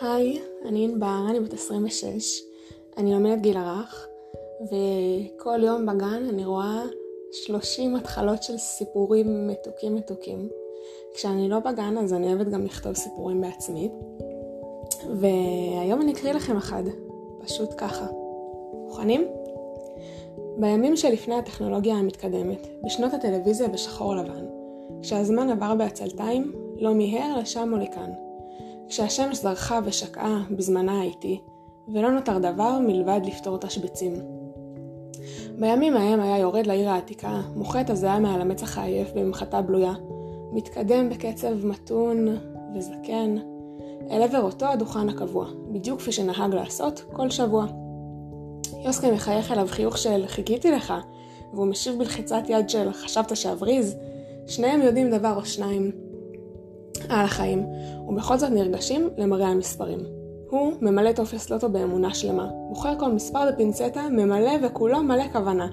היי, אני ענבר, אני בת 26, אני לומדת גיל הרך, וכל יום בגן אני רואה 30 התחלות של סיפורים מתוקים מתוקים. כשאני לא בגן אז אני אוהבת גם לכתוב סיפורים בעצמי, והיום אני אקריא לכם אחד, פשוט ככה. מוכנים? בימים שלפני הטכנולוגיה המתקדמת, בשנות הטלוויזיה בשחור לבן, כשהזמן עבר בעצלתיים, לא מיהר לשם או לכאן. כשהשמש זרחה ושקעה בזמנה האיטי, ולא נותר דבר מלבד לפתור תשבצים. בימים ההם היה יורד לעיר העתיקה, מוחה את הזיעה מעל המצח העייף בממחטה בלויה, מתקדם בקצב מתון וזקן, אל עבר אותו הדוכן הקבוע, בדיוק כפי שנהג לעשות כל שבוע. יוסקי מחייך אליו חיוך של חיכיתי לך, והוא משיב בלחיצת יד של חשבת שאבריז, שניהם יודעים דבר או שניים על החיים, ובכל זאת נרגשים למראה המספרים. הוא ממלא טופס לוטו באמונה שלמה. בוחר כל מספר בפינצטה, ממלא וכולו מלא כוונה.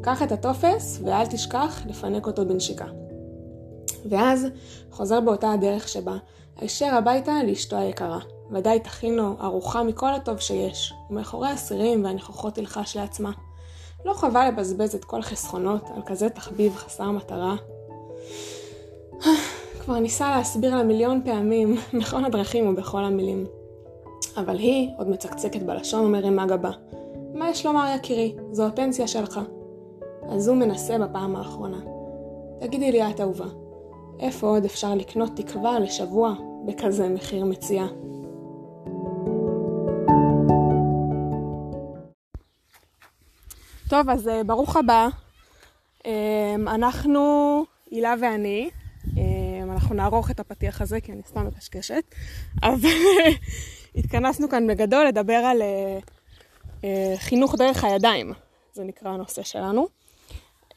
קח את הטופס ואל תשכח לפנק אותו בנשיקה. ואז חוזר באותה הדרך שבה, הישר הביתה לאשתו היקרה. ודאי תכין לו ארוחה מכל הטוב שיש, ומאחורי הסירים והניחוחות תלחש לעצמה. לא חבל לבזבז את כל החסכונות על כזה תחביב חסר מטרה. כבר ניסה להסביר לה מיליון פעמים, בכל הדרכים ובכל המילים. אבל היא עוד מצקצקת בלשון ומרימה גבה. מה יש לומר יקירי? זו הפנסיה שלך. אז הוא מנסה בפעם האחרונה. תגידי לי את אהובה, איפה עוד אפשר לקנות תקווה לשבוע בכזה מחיר מציאה? טוב, אז ברוך הבא. אנחנו, הילה ואני, אנחנו נערוך את הפתיח הזה כי אני סתם מקשקשת, אבל התכנסנו כאן בגדול לדבר על uh, uh, חינוך דרך הידיים, זה נקרא הנושא שלנו. Uh,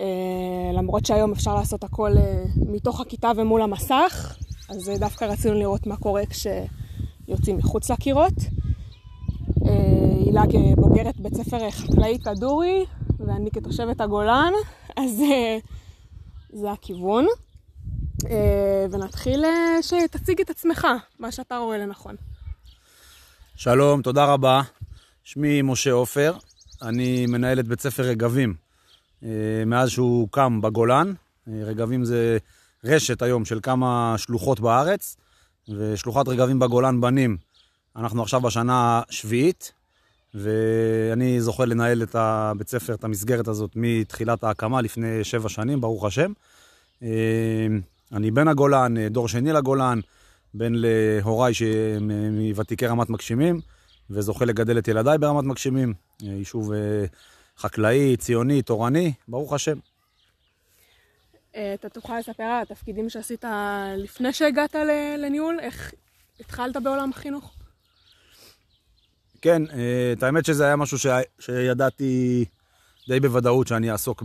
למרות שהיום אפשר לעשות הכל מתוך הכיתה ומול המסך, אז דווקא רצינו לראות מה קורה כשיוצאים מחוץ לקירות. הילה כבוגרת בית ספר חקלאי כדורי, ואני כתושבת הגולן, אז זה הכיוון. Uh, ונתחיל uh, שתציג את עצמך, מה שאתה רואה לנכון. שלום, תודה רבה. שמי משה עופר, אני מנהל את בית ספר רגבים מאז שהוא קם בגולן. רגבים זה רשת היום של כמה שלוחות בארץ, ושלוחת רגבים בגולן בנים. אנחנו עכשיו בשנה השביעית, ואני זוכה לנהל את הבית ספר, את המסגרת הזאת, מתחילת ההקמה לפני שבע שנים, ברוך השם. אני בן הגולן, דור שני לגולן. בן להוריי שהם מוותיקי רמת מגשימים, וזוכה לגדל את ילדיי ברמת מגשימים. יישוב חקלאי, ציוני, תורני, ברוך השם. אתה תוכל לספר על התפקידים שעשית לפני שהגעת לניהול? איך התחלת בעולם החינוך? כן, את האמת שזה היה משהו ש... שידעתי די בוודאות שאני אעסוק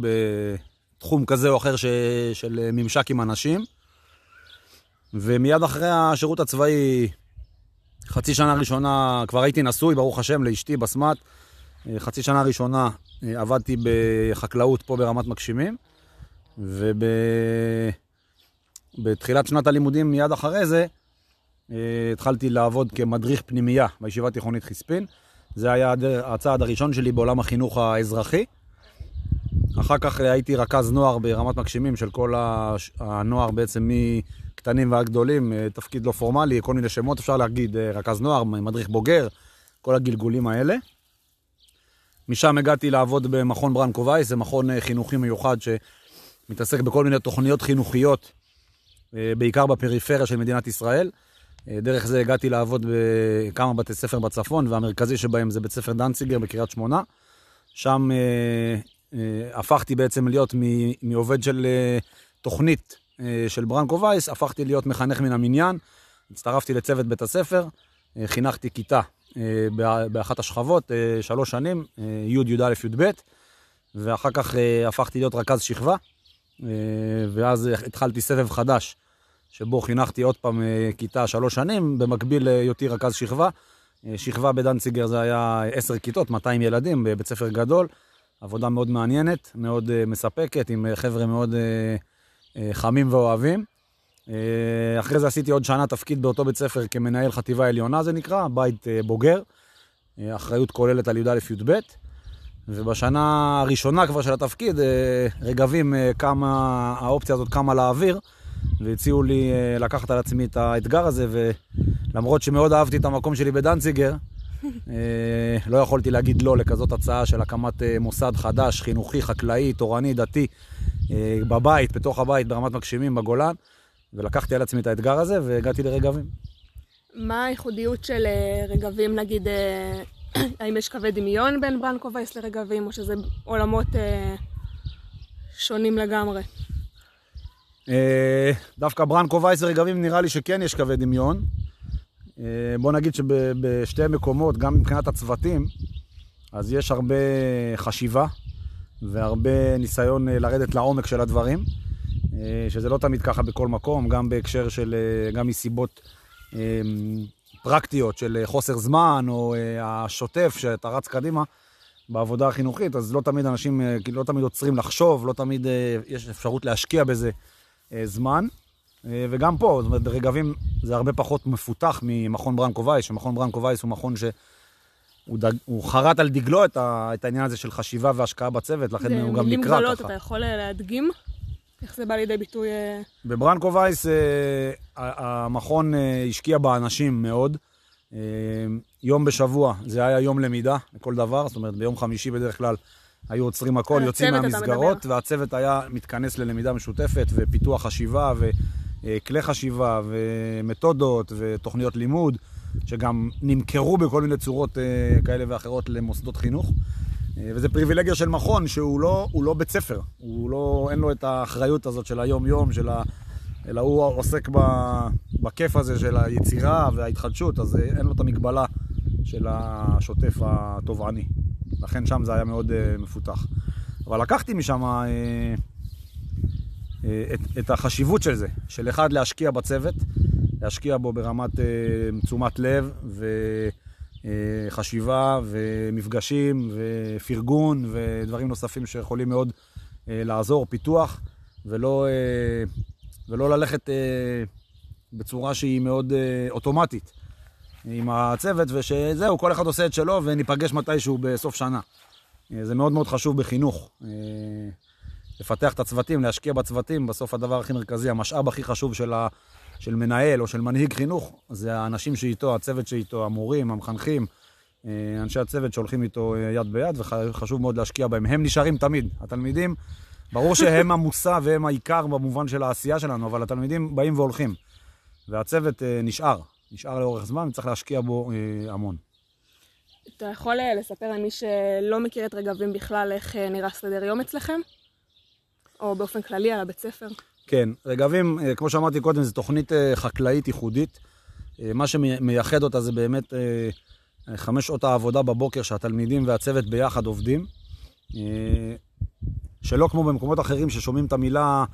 בתחום כזה או אחר ש... של ממשק עם אנשים. ומיד אחרי השירות הצבאי, חצי שנה ראשונה, כבר הייתי נשוי, ברוך השם, לאשתי בסמת. חצי שנה ראשונה עבדתי בחקלאות פה ברמת מגשימים, ובתחילת שנת הלימודים, מיד אחרי זה, התחלתי לעבוד כמדריך פנימייה בישיבה תיכונית חיספין. זה היה הצעד הראשון שלי בעולם החינוך האזרחי. אחר כך הייתי רכז נוער ברמת מגשימים של כל הנוער בעצם מקטנים ועד גדולים, תפקיד לא פורמלי, כל מיני שמות אפשר להגיד, רכז נוער, מדריך בוגר, כל הגלגולים האלה. משם הגעתי לעבוד במכון ברנקו וייס, זה מכון חינוכי מיוחד שמתעסק בכל מיני תוכניות חינוכיות, בעיקר בפריפריה של מדינת ישראל. דרך זה הגעתי לעבוד בכמה בתי ספר בצפון, והמרכזי שבהם זה בית ספר דנציגר בקריית שמונה. שם הפכתי בעצם להיות מעובד של תוכנית של ברנקו וייס, הפכתי להיות מחנך מן המניין, הצטרפתי לצוות בית הספר, חינכתי כיתה באחת השכבות, שלוש שנים, י', י"א, י"ב, ואחר כך הפכתי להיות רכז שכבה, ואז התחלתי סבב חדש, שבו חינכתי עוד פעם כיתה שלוש שנים, במקביל להיותי רכז שכבה. שכבה בדנציגר זה היה עשר כיתות, 200 ילדים, בבית ספר גדול. עבודה מאוד מעניינת, מאוד מספקת, עם חבר'ה מאוד חמים ואוהבים. אה, אחרי זה עשיתי עוד שנה תפקיד באותו בית ספר כמנהל חטיבה עליונה, זה נקרא, בית אה, בוגר. אה, אחריות כוללת על י"א-י"ב. ובשנה הראשונה כבר של התפקיד, רגבים כמה, האופציה הזאת קמה לאוויר, והציעו לי לקחת על עצמי את האתגר הזה, ולמרות שמאוד אהבתי את המקום שלי בדנציגר, לא יכולתי להגיד לא לכזאת הצעה של הקמת מוסד חדש, חינוכי, חקלאי, תורני, דתי, בבית, בתוך הבית, ברמת מגשימים, בגולן. ולקחתי על עצמי את האתגר הזה והגעתי לרגבים. מה הייחודיות של אה, רגבים, נגיד, אה, האם יש קווי דמיון בין ברנקו וייס לרגבים, או שזה עולמות אה, שונים לגמרי? דווקא ברנקו וייס ורגבים נראה לי שכן יש קווי דמיון. בוא נגיד שבשתי מקומות, גם מבחינת הצוותים, אז יש הרבה חשיבה והרבה ניסיון לרדת לעומק של הדברים. אה, שזה לא תמיד ככה בכל מקום, גם בהקשר של, אה, גם מסיבות אה, פרקטיות של חוסר זמן, או השוטף שאתה רץ קדימה בעבודה החינוכית, אז לא תמיד אנשים, לא תמיד עוצרים לחשוב, לא תמיד יש אפשרות להשקיע בזה זמן. וגם פה, זאת אומרת, רגבים זה הרבה פחות מפותח ממכון ברנקו וייס, שמכון ברנקו וייס הוא מכון שהוא דג, חרט על דגלו את, ה, את העניין הזה של חשיבה והשקעה בצוות, לכן הוא גם נקרא ככה. זה מילים גדולות, אתה יכול להדגים? איך זה בא לידי ביטוי? אה? בברנקו וייס אה, המכון אה, השקיע באנשים מאוד. יום בשבוע זה היה יום למידה לכל דבר, זאת אומרת ביום חמישי בדרך כלל היו עוצרים הכל, יוצאים מהמסגרות, והצוות היה מתכנס ללמידה משותפת ופיתוח חשיבה וכלי חשיבה ומתודות ותוכניות לימוד, שגם נמכרו בכל מיני צורות כאלה ואחרות למוסדות חינוך. אה, וזה פריבילגיה של מכון שהוא לא, לא בית ספר, הוא לא, אין לו את האחריות הזאת של היום-יום, של ה... אלא הוא עוסק ב... בכיף הזה של היצירה וההתחדשות, אז אין לו את המגבלה של השוטף התובעני. לכן שם זה היה מאוד מפותח. אבל לקחתי משם את, את החשיבות של זה, של אחד להשקיע בצוות, להשקיע בו ברמת uh, תשומת לב, ו... אה, ומפגשים ופרגון ודברים נוספים שיכולים מאוד אה, לעזור, פיתוח, ולא, אה, ולא ללכת בצורה שהיא מאוד אוטומטית עם הצוות, ושזהו, כל אחד עושה את שלו וניפגש מתישהו בסוף שנה. זה מאוד מאוד חשוב בחינוך. לפתח את הצוותים, להשקיע בצוותים, בסוף הדבר הכי מרכזי, המשאב הכי חשוב של ה... של מנהל או של מנהיג חינוך, זה האנשים שאיתו, הצוות שאיתו, המורים, המחנכים, אה, אנשי הצוות שהולכים איתו אה, יד ביד, וחשוב מאוד להשקיע בהם. הם נשארים תמיד. התלמידים, ברור שהם המושא והם העיקר במובן של העשייה שלנו, אבל התלמידים באים והולכים. והצוות אה, נשאר, נשאר לאורך זמן, וצריך להשקיע בו המון. אתה יכול לספר למי שלא מכיר את רגבים בכלל איך נראה סדר יום אצלכם? או באופן כללי על הבית ספר? כן, רגבים, אה, כמו שאמרתי קודם, זו תוכנית אה, חקלאית ייחודית. אה, מה שמייחד אותה זה באמת חמש שעות העבודה בבוקר שהתלמידים והצוות ביחד עובדים. שלא כמו במקומות אחרים ששומעים את המילה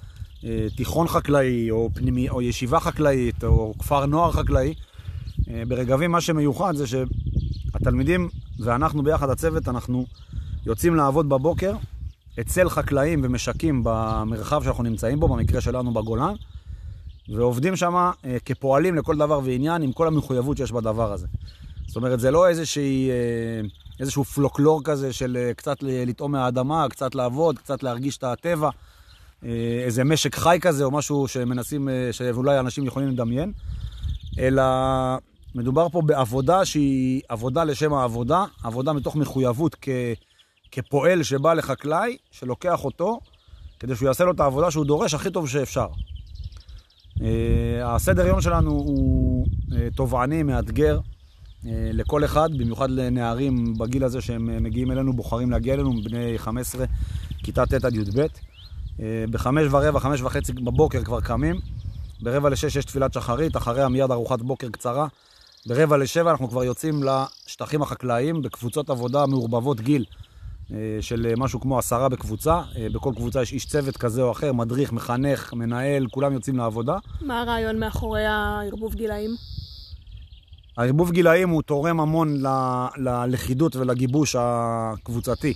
תיכון חקלאי, או, פנימי, או ישיבה חקלאית, או כפר נוער חקלאי. ברגבים מה שמיוחד זה שהתלמידים ואנחנו ביחד, הצוות, אנחנו יוצאים לעבוד בבוקר אצל חקלאים ומשקים במרחב שאנחנו נמצאים בו, במקרה שלנו בגולן, ועובדים שם אה, כפועלים לכל דבר ועניין עם כל המחויבות שיש בדבר הזה. זאת אומרת, זה לא איזושהי, אה, איזשהו פלוקלור כזה של אה, קצת לטעום מהאדמה, קצת לעבוד, קצת להרגיש את הטבע, איזה משק חי כזה או משהו שמנסים, שאולי אנשים יכולים לדמיין, אלא מדובר פה בעבודה שהיא עבודה לשם העבודה, עבודה מתוך מחויבות כ... כפועל שבא לחקלאי, שלוקח אותו, כדי שהוא יעשה לו את העבודה שהוא דורש הכי טוב שאפשר. Uh, הסדר יום שלנו הוא uh, תובעני, מאתגר uh, לכל אחד, במיוחד לנערים בגיל הזה שהם מגיעים אלינו, בוחרים להגיע אלינו, בני 15, כיתה ט' עד י"ב. בחמש ורבע, חמש וחצי בבוקר כבר קמים, ברבע לשש יש תפילת שחרית, אחריה מיד ארוחת בוקר קצרה. ברבע לשבע אנחנו כבר יוצאים לשטחים החקלאיים בקבוצות עבודה מעורבבות גיל. אה, של אה, משהו כמו עשרה בקבוצה. אה, בכל קבוצה יש איש צוות כזה או אחר, מדריך, מחנך, מנהל, כולם יוצאים לעבודה. מה הרעיון מאחורי הערבוב גילאים? הערבוב גילאים הוא תורם המון ל- ללכידות ולגיבוש הקבוצתי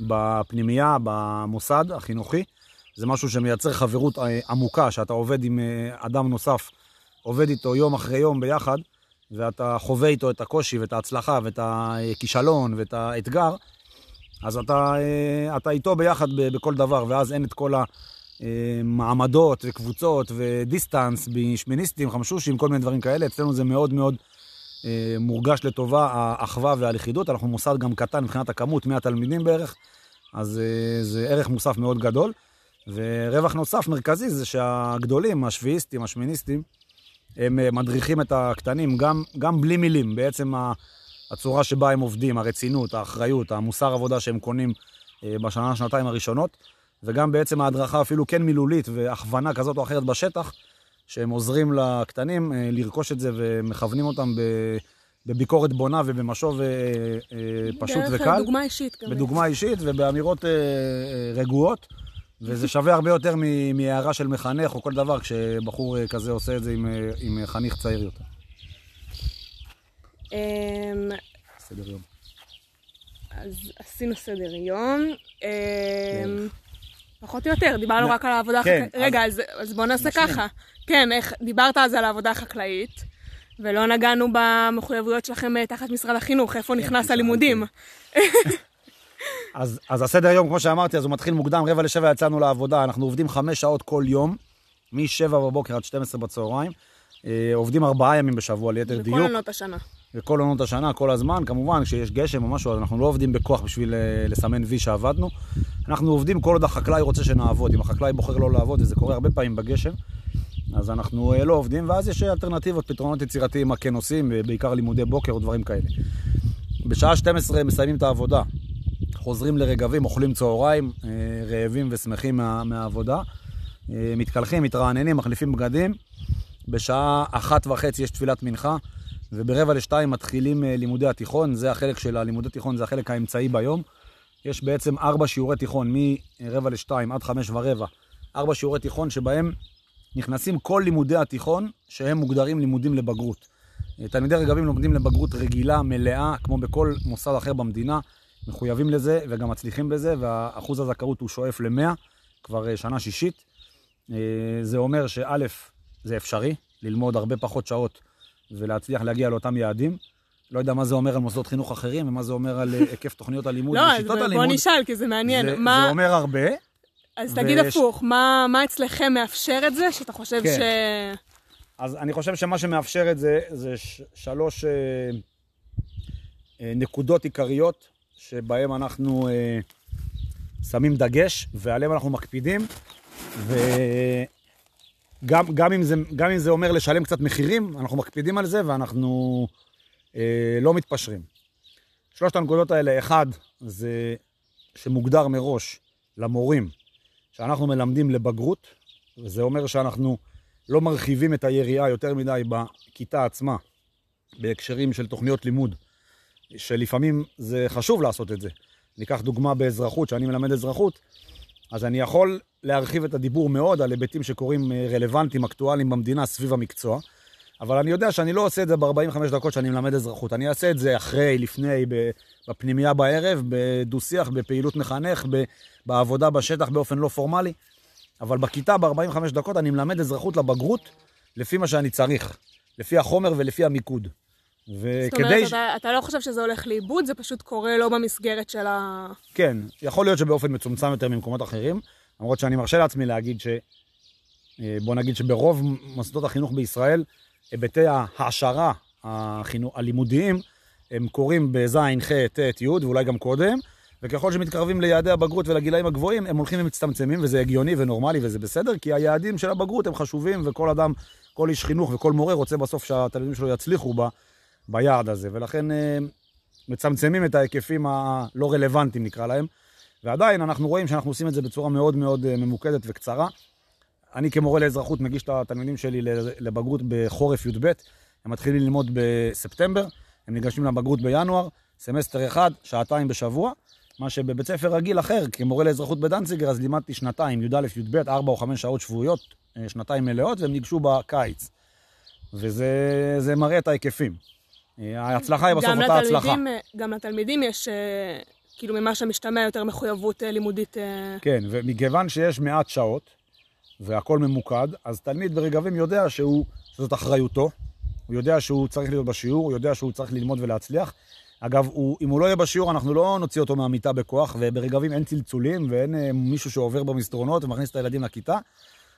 בפנימייה, במוסד החינוכי. זה משהו שמייצר חברות עמוקה, שאתה עובד עם אדם נוסף, עובד איתו יום אחרי יום ביחד, ואתה חווה איתו את הקושי ואת ההצלחה ואת הכישלון ואת האתגר, אז אתה, אה, אתה איתו ביחד בכל דבר, ואז אין את כל המעמדות וקבוצות ודיסטנס, שמיניסטים, חמשושים, כל מיני דברים כאלה. אצלנו זה מאוד מאוד מורגש לטובה, האחווה והלכידות. אנחנו מוסד גם קטן מבחינת הכמות, 100 תלמידים בערך, אז זה ערך מוסף מאוד גדול. ורווח נוסף מרכזי זה שהגדולים, השביעיסטים, השמיניסטים, הם אה, מדריכים את הקטנים גם, גם בלי מילים. בעצם הצורה שבה הם עובדים, הרצינות, האחריות, המוסר עבודה שהם קונים אה, בשנה, שנתיים הראשונות, וגם בעצם ההדרכה אפילו כן מילולית והכוונה כזאת או אחרת בשטח, שהם עוזרים לקטנים אה, לרכוש את זה ומכוונים אותם ב... בביקורת בונה ובמשוב פשוט וקל. דרך דוגמה אישית. בדוגמה אישית ובאמירות רגועות. וזה שווה הרבה יותר מהערה של מחנך או כל דבר, כשבחור אה, כזה עושה את זה עם, אה, עם חניך צעיר יותר. אמ, סדר יום. אז עשינו סדר יום. אמ, פחות או יותר, דיברנו רק על העבודה כן, החקלאית. רגע, אז, בוא נעשה ככה. כן, דיברת אז על העבודה החקלאית, ולא נגענו במחויבויות שלכם אה, תחת משרד החינוך, איפה נכנס הלימודים. אז, אז הסדר יום, כמו שאמרתי, אז הוא מתחיל מוקדם, רבע לשבע יצאנו לעבודה, אנחנו עובדים חמש שעות כל יום, מ-7 בבוקר עד 12 בצהריים. אה, עובדים ארבעה ימים בשבוע ליתר דיוק. וכל עונות השנה. וכל עונות השנה, כל הזמן. כמובן, כשיש גשם או משהו, אנחנו לא עובדים בכוח בשביל אה, לסמן וי שעבדנו. אנחנו עובדים כל עוד החקלאי רוצה שנעבוד. אם החקלאי בוחר לא לעבוד, וזה קורה הרבה פעמים בגשם, אז אנחנו אה, לא עובדים, ואז יש אלטרנטיבות, פתרונות יצירתיים, מה כן עושים, בעיקר לימודי בוקר או דברים כאלה. בשעה 12 מסיימים את העבודה. חוזרים לרגבים, אוכלים צהריים, אה, רעבים ושמחים מה, מהעבודה, אה, מתקלחים, מתרעננים, מחליפים בגדים. בשעה אחת וחצי יש תפילת מנחה, וברבע לשתיים מתחילים אה, לימודי התיכון, זה החלק של הלימודי תיכון, זה החלק האמצעי ביום. יש בעצם ארבע שיעורי תיכון, מרבע לשתיים עד חמש ורבע, ארבע שיעורי תיכון שבהם נכנסים כל לימודי התיכון שהם מוגדרים לימודים לבגרות. תלמידי רגבים לומדים לבגרות רגילה, מלאה, כמו בכל מוסד אחר במדינה. מחויבים לזה וגם מצליחים בזה, ואחוז הזכאות הוא שואף ל-100, כבר אה, שנה שישית. אה, זה אומר שא', זה אפשרי, ללמוד הרבה פחות שעות ולהצליח להגיע לאותם יעדים. לא יודע מה זה אומר על מוסדות חינוך אחרים, ומה זה אומר על אה, היקף תוכניות הלימוד ושיטות הלימוד. לא, בוא נשאל, כי זה מעניין. זה, מה... זה אומר הרבה. אז ו... תגיד הפוך, מה, מה אצלכם מאפשר את זה, שאתה חושב כן. ש... אז אני חושב שמה שמאפשר את זה, זה ש... שלוש אה, אה, נקודות עיקריות שבהם אנחנו אה, שמים דגש ועליהם אנחנו מקפידים, וגם גם אם, זה, גם אם זה אומר לשלם קצת מחירים, אנחנו מקפידים על זה ואנחנו אה, לא מתפשרים. שלושת הנקודות האלה, אחד, זה שמוגדר מראש למורים שאנחנו מלמדים לבגרות, וזה אומר שאנחנו לא מרחיבים את היריעה יותר מדי בכיתה עצמה, בהקשרים של תוכניות לימוד. שלפעמים זה חשוב לעשות את זה. ניקח דוגמה באזרחות, שאני מלמד אזרחות, אז אני יכול להרחיב את הדיבור מאוד על היבטים שקורים אה, רלוונטיים, אקטואליים במדינה סביב המקצוע, אבל אני יודע שאני לא עושה את זה ב-45 דקות שאני מלמד אזרחות. אני אעשה את זה אחרי, לפני, בפנימייה בערב, בדו-שיח, בפעילות מחנך, בעבודה בשטח באופן לא פורמלי. אבל בכיתה ב-45 דקות אני מלמד אזרחות לבגרות לפי מה שאני צריך, לפי החומר ולפי המיקוד. וכדי... זאת אומרת, אתה, אתה לא חושב שזה הולך לאיבוד, זה פשוט קורה לא במסגרת של ה... כן, יכול להיות שבאופן מצומצם יותר ממקומות אחרים, למרות שאני מרשה לעצמי להגיד ש... אה, בוא נגיד שברוב מוסדות החינוך בישראל, היבטי ההעשרה החינוך, הלימודיים, הם קורים בז', ח', ט', י', ואולי גם קודם, וככל שמתקרבים ליעדי הבגרות ולגילאים הגבוהים, הם הולכים ומצטמצמים, וזה הגיוני ונורמלי וזה בסדר, כי היעדים של הבגרות הם חשובים, וכל אדם, כל איש חינוך וכל מורה רוצה בסוף שהתלמידים שלו יצליחו בה. ביעד הזה, ולכן אה, מצמצמים את ההיקפים הלא רלוונטיים נקרא להם, ועדיין אנחנו רואים שאנחנו עושים את זה בצורה מאוד מאוד אה, ממוקדת וקצרה. אני כמורה לאזרחות מגיש את התלמידים שלי לבגרות בחורף י"ב, הם מתחילים ללמוד בספטמבר, הם ניגשים לבגרות בינואר, סמסטר אחד, שעתיים בשבוע, מה שבבית ספר רגיל אחר, כמורה לאזרחות בדנציגר, אז לימדתי שנתיים, י"א, י"ב, ארבע או חמש שעות שבועיות, אה, שנתיים מלאות, והם ניגשו בקיץ. וזה מראה את ההיקפים. ההצלחה היא בסוף אותה הצלחה. גם לתלמידים יש אה, כאילו ממה שמשתמע יותר מחויבות אה, לימודית. אה, כן, ומכיוון שיש מעט שעות, והכל ממוקד, אז תלמיד ברגבים יודע שהוא, שזאת אחריותו, הוא יודע שהוא צריך להיות בשיעור, הוא יודע שהוא צריך ללמוד ולהצליח. אגב, הוא, אם הוא לא יהיה בשיעור, אנחנו לא נוציא אותו מהמיטה בכוח, וברגבים אין צלצולים ואין אה, מישהו שעובר במסדרונות ומכניס את הילדים לכיתה.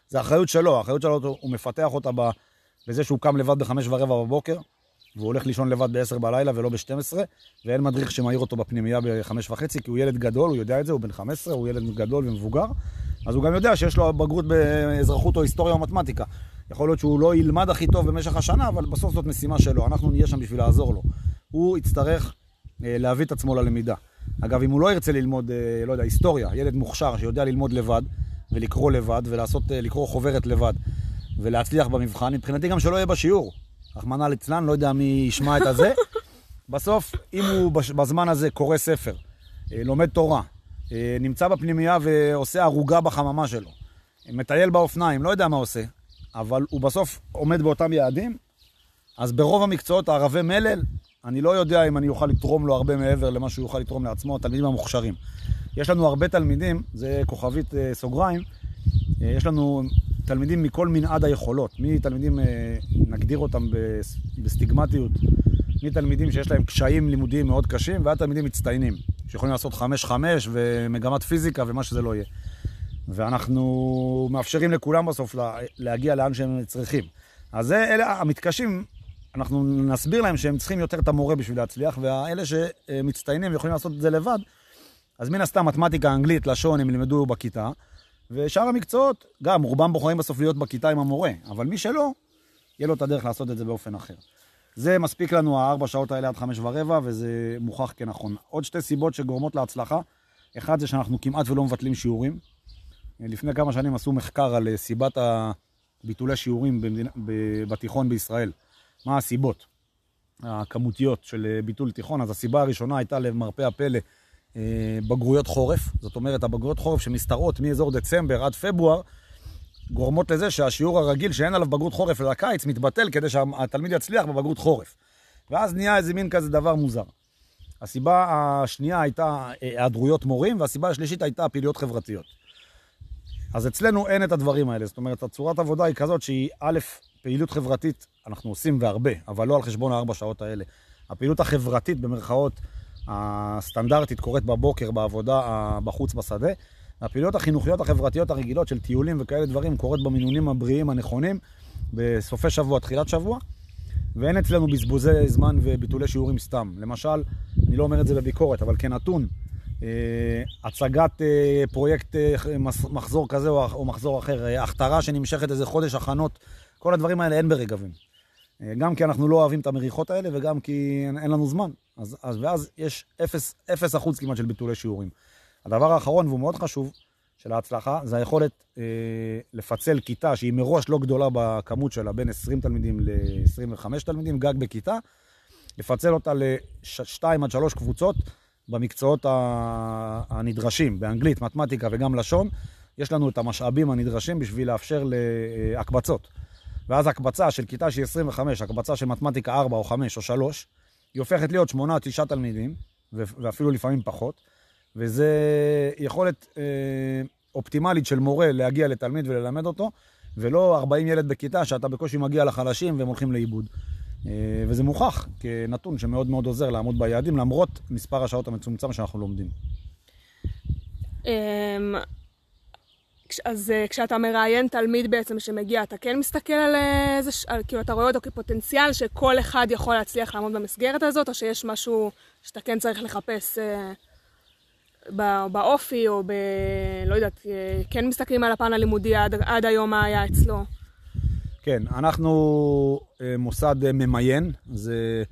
זה אחריות שלו, האחריות שלו, הוא מפתח אותה בזה שהוא קם לבד בחמש ורבע בבוקר, והוא הולך לישון לבד ב-10 בלילה ולא ב-12, ואין מדריך שמעיר אותו בפנימייה ב-5 וחצי, כי הוא ילד גדול, הוא יודע את זה, הוא בן 15, הוא ילד גדול ומבוגר, אז הוא גם יודע שיש לו בגרות באזרחות או היסטוריה או מתמטיקה. יכול להיות שהוא לא ילמד הכי טוב במשך השנה, אבל בסוף זאת משימה שלו, אנחנו נהיה שם בשביל לעזור לו. הוא יצטרך אה, להביא את עצמו ללמידה. אגב, אם הוא לא ירצה ללמוד, אה, לא יודע, היסטוריה, ילד מוכשר שיודע ללמוד לבד, ולקרוא לבד, ולעשות, אה, לקרוא חוברת לבד, ולהצליח במבחן, מבחינתי גם שלא יהיה בשיעור. רחמנא ליצלן, לא יודע מי ישמע את הזה. בסוף, אם הוא בזמן הזה קורא ספר, אה, לומד תורה, אה, נמצא בפנימייה ועושה ערוגה בחממה שלו, מטייל באופניים, לא יודע מה עושה, אבל הוא בסוף עומד באותם יעדים, אז ברוב המקצועות הערבי מלל, אני לא יודע אם אני אוכל לתרום לו הרבה מעבר למה שהוא יוכל לתרום לעצמו, התלמידים המוכשרים. יש לנו הרבה תלמידים, זה כוכבית אה, סוגריים, יש לנו תלמידים מכל מנעד היכולות, מתלמידים, אה, נגדיר אותם בסטיגמטיות, מתלמידים שיש להם קשיים לימודיים מאוד קשים, ועד תלמידים מצטיינים, שיכולים לעשות חמש-חמש ומגמת פיזיקה ומה שזה לא יהיה. ואנחנו מאפשרים לכולם בסוף להגיע לאן שהם צריכים. אז זה, אלה המתקשים, אנחנו נסביר להם שהם צריכים יותר את המורה בשביל להצליח, ואלה שמצטיינים ויכולים לעשות את זה לבד, אז מן הסתם מתמטיקה, אנגלית, לשון, הם ילמדו בכיתה. ושאר המקצועות, גם רובם בוחרים בסוף להיות בכיתה עם המורה, אבל מי שלא, יהיה לו את הדרך לעשות את זה באופן אחר. זה מספיק לנו הארבע שעות האלה עד חמש ורבע, וזה מוכח כנכון. עוד שתי סיבות שגורמות להצלחה, אחד זה שאנחנו כמעט ולא מבטלים שיעורים. לפני כמה שנים עשו מחקר על סיבת ביטולי שיעורים במדינה, בתיכון בישראל. מה הסיבות הכמותיות של ביטול תיכון? אז הסיבה הראשונה הייתה למרפא הפלא אה, בגרויות חורף, זאת אומרת הבגרויות חורף שמשתרעות מאזור דצמבר עד פברואר, גורמות לזה שהשיעור הרגיל שאין עליו בגרות חורף אלא קיץ מתבטל כדי שהתלמיד יצליח בבגרות חורף. ואז נהיה איזה מין כזה דבר מוזר. הסיבה השנייה הייתה אה, היעדרויות מורים, והסיבה השלישית הייתה פעילויות חברתיות. אז אצלנו אין את הדברים האלה, זאת אומרת, הצורת עבודה היא כזאת שהיא א', פעילות חברתית אנחנו עושים והרבה, אבל לא על חשבון הארבע שעות האלה. הפעילות החברתית במרכאות הסטנדרטית קורית בבוקר בעבודה בחוץ בשדה. הפעילויות החינוכיות החברתיות הרגילות של טיולים וכאלה דברים קורות במינונים הבריאים הנכונים בסופי שבוע, תחילת שבוע, ואין אצלנו בזבוזי זמן וביטולי שיעורים סתם. למשל, אני לא אומר את זה בביקורת, אבל כנתון, אה, הצגת אה, פרויקט אה, מחזור כזה או מחזור אחר, הכתרה שנמשכת איזה חודש הכנות, כל הדברים האלה אין ברגבים. גם כי אנחנו לא אוהבים את המריחות האלה וגם כי אין לנו זמן. אז, אז, ואז יש 0, 0 אחוז כמעט של ביטולי שיעורים. הדבר האחרון, והוא מאוד חשוב, של ההצלחה, זה היכולת אה, לפצל כיתה שהיא מראש לא גדולה בכמות שלה, בין 20 תלמידים ל-25 תלמידים, גג בכיתה, לפצל אותה ל-2 עד 3 קבוצות במקצועות הנדרשים, באנגלית, מתמטיקה וגם לשון. יש לנו את המשאבים הנדרשים בשביל לאפשר להקבצות. ואז הקבצה של כיתה שהיא 25, הקבצה של מתמטיקה 4 או 5 או 3, היא הופכת להיות שמונה, תשעה תלמידים, ואפילו לפעמים פחות, וזה יכולת אה, אופטימלית של מורה להגיע לתלמיד וללמד אותו, ולא 40 ילד בכיתה שאתה בקושי מגיע לחלשים והם הולכים לאיבוד. אה, וזה מוכח כנתון שמאוד מאוד עוזר לעמוד ביעדים, למרות מספר השעות המצומצם שאנחנו לומדים. אז uh, כשאתה מראיין תלמיד בעצם שמגיע, אתה כן מסתכל על איזה, על, כאילו אתה רואה אותו כפוטנציאל שכל אחד יכול להצליח לעמוד במסגרת הזאת, או שיש משהו שאתה כן צריך לחפש uh, באופי, או ב... לא יודעת, כן מסתכלים על הפן הלימודי עד, עד היום מה היה אצלו. כן, אנחנו מוסד ממיין, זה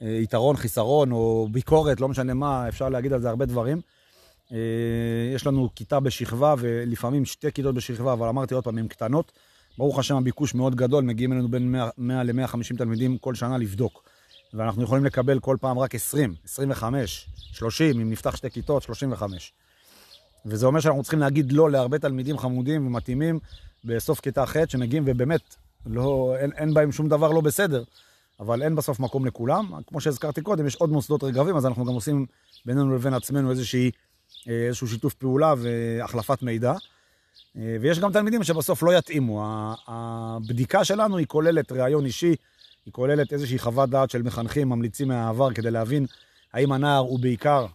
יתרון, חיסרון, או ביקורת, לא משנה מה, אפשר להגיד על זה הרבה דברים. אה, יש לנו כיתה בשכבה ולפעמים שתי כיתות בשכבה, אבל אמרתי עוד פעם, הן קטנות. ברוך השם הביקוש מאוד גדול, מגיעים אלינו בין 100, 100 ל-150 תלמידים כל שנה לבדוק. ואנחנו יכולים לקבל כל פעם רק 20, 25, 30, אם נפתח שתי כיתות, 35. וזה אומר שאנחנו צריכים להגיד לא להרבה תלמידים חמודים ומתאימים בסוף כיתה ח' שמגיעים ובאמת לא, אין, אין בהם שום דבר לא בסדר, אבל אין בסוף מקום לכולם. כמו שהזכרתי קודם, יש עוד מוסדות רגבים, אז אנחנו גם עושים בינינו לבין עצמנו איזושהי, איזשהו שיתוף פעולה והחלפת מידע. אה, ויש גם תלמידים שבסוף לא יתאימו. הבדיקה שלנו היא כוללת ראיון אישי, היא כוללת איזושהי חוות דעת של מחנכים ממליצים מהעבר כדי להבין האם הנער הוא בעיקר,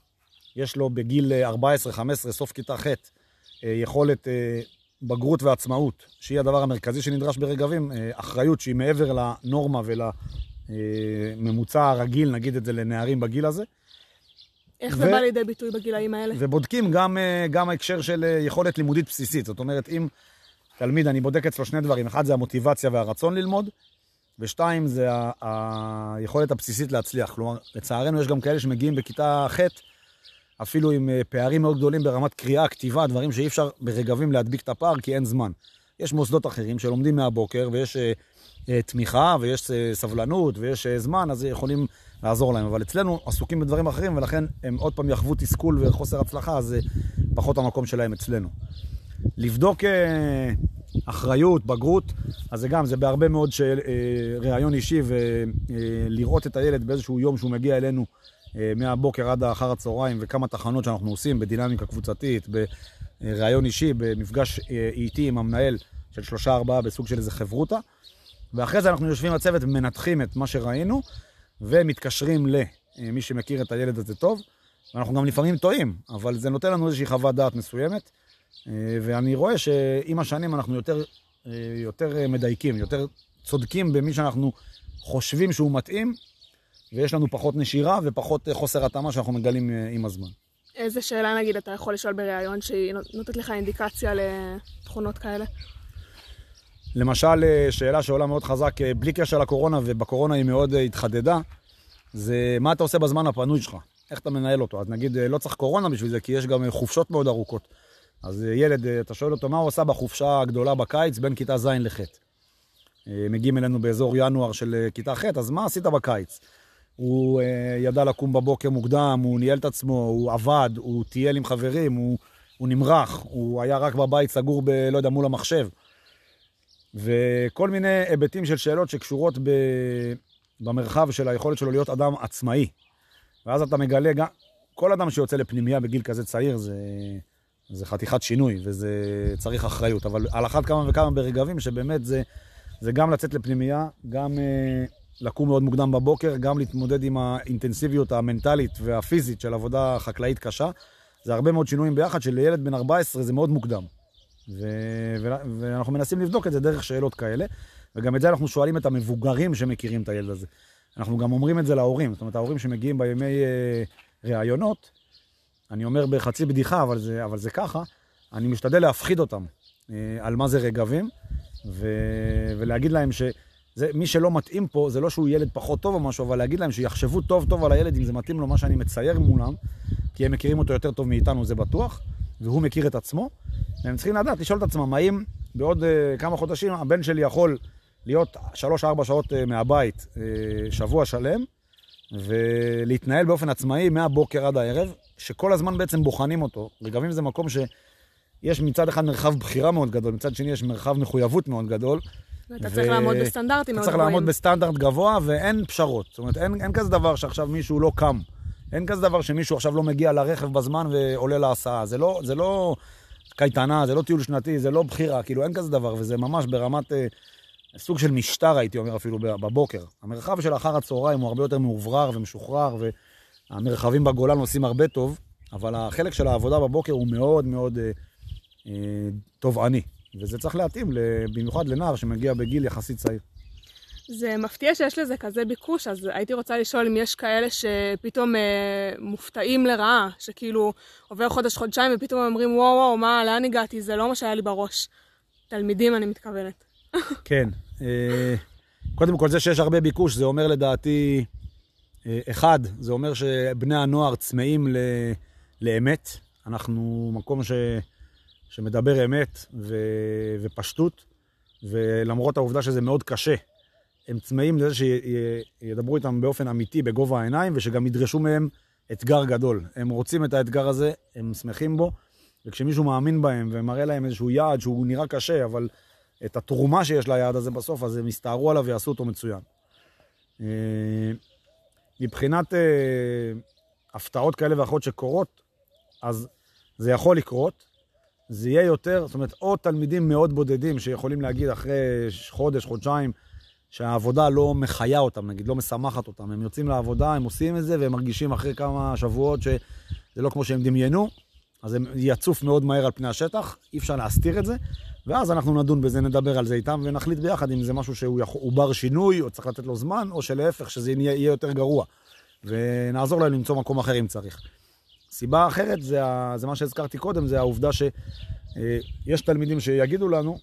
יש לו בגיל 14-15, סוף כיתה ח', יכולת בגרות ועצמאות, שהיא הדבר המרכזי שנדרש ברגבים, אחריות שהיא מעבר לנורמה ולממוצע הרגיל, נגיד את זה, לנערים בגיל הזה. איך ו... זה בא לידי ביטוי בגילאים האלה? ובודקים גם, גם ההקשר של יכולת לימודית בסיסית. זאת אומרת, אם תלמיד, אני בודק אצלו שני דברים, אחד זה המוטיבציה והרצון ללמוד, ושתיים זה היכולת הבסיסית להצליח. כלומר, לצערנו יש גם כאלה שמגיעים בכיתה ח' אפילו עם אה, פערים מאוד גדולים ברמת קריאה, כתיבה, דברים שאי אפשר ברגבים להדביק את הפער כי אין זמן. יש מוסדות אחרים שלומדים מהבוקר ויש uh, uh, תמיכה ויש uh, סבלנות ויש uh, זמן, אז יכולים לעזור להם. אבל אצלנו עסוקים בדברים אחרים ולכן הם עוד פעם יחוו תסכול וחוסר הצלחה, אז זה פחות המקום שלהם אצלנו. לבדוק uh, אחריות, בגרות, אז זה גם, זה בהרבה מאוד של uh, ראיון אישי ולראות uh, את הילד באיזשהו יום שהוא מגיע אלינו. אה, מהבוקר עד אחר הצהריים וכמה תחנות שאנחנו עושים בדינמיקה קבוצתית, בראיון אישי, במפגש אה, איטי עם המנהל של שלושה ארבעה בסוג של איזה חברותה. ואחרי זה אנחנו יושבים בצוות ומנתחים את מה שראינו ומתקשרים למי שמכיר את הילד הזה טוב. ואנחנו גם לפעמים טועים, אבל זה נותן לנו איזושהי חוות דעת מסוימת. אה, ואני רואה שעם השנים אנחנו יותר, יותר מדייקים, יותר צודקים במי שאנחנו חושבים שהוא מתאים, ויש לנו פחות נשירה ופחות אה, חוסר התאמה שאנחנו מגלים אה, עם הזמן. איזה שאלה נגיד אתה יכול לשאול בריאיון שהיא נותנת לך אינדיקציה לתכונות כאלה? למשל, אה, שאלה שעולה מאוד חזק, בלי קשר לקורונה, ובקורונה היא מאוד התחדדה, זה מה אתה עושה בזמן הפנוי שלך? איך אתה מנהל אותו? אז נגיד, לא צריך קורונה בשביל זה, כי יש גם חופשות מאוד ארוכות. אז ילד, אתה שואל אותו מה הוא עושה בחופשה הגדולה בקיץ בין כיתה ז' לח'. מגיעים אלינו באזור ינואר של כיתה ח', אז מה עשית בקיץ? הוא ידע לקום בבוקר מוקדם, הוא ניהל את עצמו, הוא עבד, הוא טייל עם חברים, הוא, הוא נמרח, הוא היה רק בבית סגור ב... לא יודע, מול המחשב. וכל מיני היבטים של שאלות שקשורות ב... במרחב של היכולת שלו להיות אדם עצמאי. ואז אתה מגלה גם, כל אדם שיוצא לפנימייה בגיל כזה צעיר זה, זה חתיכת שינוי וזה צריך אחריות, אבל על אחת כמה וכמה ברגבים שבאמת זה, זה גם לצאת לפנימייה, גם... Uh, לקום מאוד מוקדם בבוקר, גם להתמודד עם האינטנסיביות המנטלית והפיזית של עבודה חקלאית קשה. זה הרבה מאוד שינויים ביחד, שלילד בן 14 זה מאוד מוקדם. ו... ואנחנו מנסים לבדוק את זה דרך שאלות כאלה, וגם את זה אנחנו שואלים את המבוגרים שמכירים את הילד הזה. אנחנו גם אומרים את זה להורים, זאת אומרת, ההורים שמגיעים בימי אה, ראיונות, אני אומר בחצי בדיחה, אבל זה, אבל זה ככה, אני משתדל להפחיד אותם אה, על מה זה רגבים, ו... ולהגיד להם ש... זה, מי שלא מתאים פה, זה לא שהוא ילד פחות טוב או משהו, אבל להגיד להם שיחשבו טוב טוב על הילד, אם זה מתאים לו מה שאני מצייר מולם, כי הם מכירים אותו יותר טוב מאיתנו, זה בטוח, והוא מכיר את עצמו, והם צריכים לדעת, לשאול את עצמם, האם בעוד uh, כמה חודשים הבן שלי יכול להיות 3-4 שעות uh, מהבית uh, שבוע שלם, ולהתנהל באופן עצמאי מהבוקר עד הערב, שכל הזמן בעצם בוחנים אותו. רגבים זה מקום שיש מצד אחד מרחב בחירה מאוד גדול, מצד שני יש מרחב מחויבות מאוד גדול, ואתה ו... צריך לעמוד בסטנדרטים מאוד גבוהים. אתה צריך לעמוד בסטנדרט גבוה ואין פשרות. זאת אומרת, אין, אין כזה דבר שעכשיו מישהו לא קם. אין כזה דבר שמישהו עכשיו לא מגיע לרכב בזמן ועולה להסעה. זה לא, זה לא קייטנה, זה לא טיול שנתי, זה לא בחירה, כאילו אין כזה דבר, וזה ממש ברמת אה, סוג של משטר, הייתי אומר אפילו, בבוקר. המרחב של אחר הצהריים הוא הרבה יותר מאוברר ומשוחרר, והמרחבים בגולן עושים הרבה טוב, אבל החלק של העבודה בבוקר הוא מאוד מאוד אה, אה, תובעני. וזה צריך להתאים במיוחד לנער שמגיע בגיל יחסית צעיר. זה מפתיע שיש לזה כזה ביקוש, אז הייתי רוצה לשאול אם יש כאלה שפתאום אה, מופתעים לרעה, שכאילו עובר חודש, חודשיים ופתאום אומרים וואו וואו, מה, לאן הגעתי? זה לא מה שהיה לי בראש. תלמידים, אני מתכוונת. כן. אה, קודם כל, זה שיש הרבה ביקוש, זה אומר לדעתי, אה, אחד, זה אומר שבני הנוער צמאים ל, לאמת. אנחנו מקום ש... שמדבר אמת ו... ופשטות, ולמרות העובדה שזה מאוד קשה, הם צמאים לזה שידברו איתם באופן אמיתי, בגובה העיניים, ושגם ידרשו מהם אתגר גדול. הם רוצים את האתגר הזה, הם שמחים בו, וכשמישהו מאמין בהם ומראה להם איזשהו יעד שהוא נראה קשה, אבל את התרומה שיש ליעד הזה בסוף, אז הם יסתערו עליו ויעשו אותו מצוין. אה, מבחינת אה, הפתעות כאלה ואחרות שקורות, אז זה יכול לקרות. זה יהיה יותר, זאת אומרת, או תלמידים מאוד בודדים שיכולים להגיד אחרי חודש, חודשיים, שהעבודה לא מחיה אותם, נגיד, לא משמחת אותם. הם יוצאים לעבודה, הם עושים את זה, והם מרגישים אחרי כמה שבועות שזה לא כמו שהם דמיינו, אז הם יצוף מאוד מהר על פני השטח, אי אפשר להסתיר את זה, ואז אנחנו נדון בזה, נדבר על זה איתם, ונחליט ביחד אם זה משהו שהוא יכול, בר שינוי, או צריך לתת לו זמן, או שלהפך, שזה יהיה, יותר גרוע. ונעזור להם למצוא מקום אחר אם צריך. סיבה אחרת זה, זה מה שהזכרתי קודם, זה העובדה שיש אה, תלמידים שיגידו לנו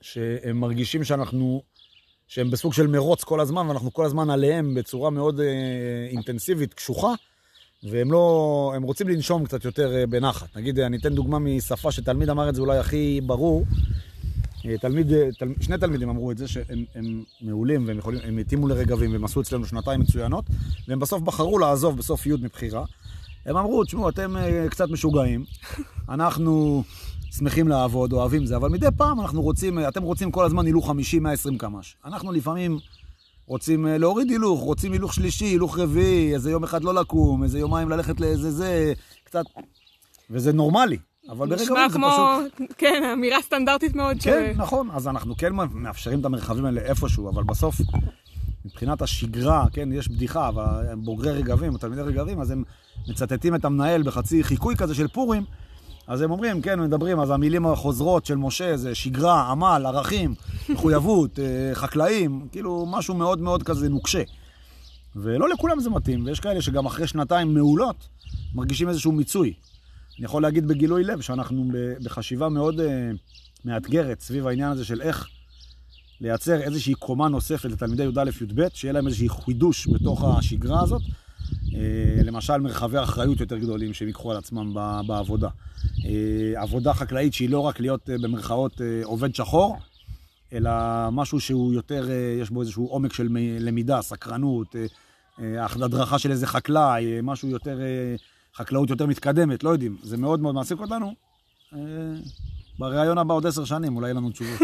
שהם מרגישים שאנחנו, שהם בסוג של מרוץ כל הזמן, ואנחנו כל הזמן עליהם בצורה מאוד אה, אינטנסיבית, קשוחה, והם לא, הם רוצים לנשום קצת יותר אה, בנחת. נגיד, אני אתן דוגמה משפה שתלמיד אמר את זה אולי הכי ברור. תלמיד, תל, שני תלמידים אמרו את זה, שהם הם מעולים והם יכולים, הם התאימו לרגבים והם עשו אצלנו שנתיים מצוינות, והם בסוף בחרו לעזוב בסוף י' מבחירה. הם אמרו, תשמעו, אתם קצת משוגעים, אנחנו שמחים לעבוד, אוהבים זה, אבל מדי פעם אנחנו רוצים, אתם רוצים כל הזמן הילוך 50, 120 קמ"ש. אנחנו לפעמים רוצים uh, להוריד הילוך, רוצים הילוך שלישי, הילוך רביעי, איזה יום אחד לא לקום, איזה יומיים ללכת לאיזה זה, קצת... וזה נורמלי. אבל ברגע נשמע כמו, פשוט... כן, אמירה סטנדרטית מאוד. כן, ש... נכון, אז אנחנו כן מאפשרים את המרחבים האלה איפשהו, אבל בסוף מבחינת השגרה, כן, יש בדיחה, אבל הם בוגרי רגבים, תלמידי רגבים, אז הם מצטטים את המנהל בחצי חיקוי כזה של פורים, אז הם אומרים, כן, מדברים, אז המילים החוזרות של משה זה שגרה, עמל, ערכים, מחויבות, אה, חקלאים, כאילו משהו מאוד מאוד כזה נוקשה. ולא לכולם זה מתאים, ויש כאלה שגם אחרי שנתיים מעולות מרגישים איזשהו מיצוי. אני יכול להגיד בגילוי לב שאנחנו בחשיבה מאוד uh, מאתגרת סביב העניין הזה של איך לייצר איזושהי קומה נוספת לתלמידי י"א-י"ב, שיהיה להם איזושהי חידוש בתוך השגרה הזאת. אה, למשל, מרחבי אחריות יותר גדולים שהם ייקחו על עצמם בעבודה. אה, עבודה חקלאית שהיא לא רק להיות אה, במרכאות עובד שחור, אלא משהו שהוא יותר, יש בו איזשהו עומק של למידה, סקרנות, הדרכה של איזה חקלאי, משהו יותר, חקלאות יותר מתקדמת, לא יודעים. זה מאוד מאוד מעסיק אותנו. בריאיון הבא עוד עשר שנים, אולי יהיה לנו תשובות.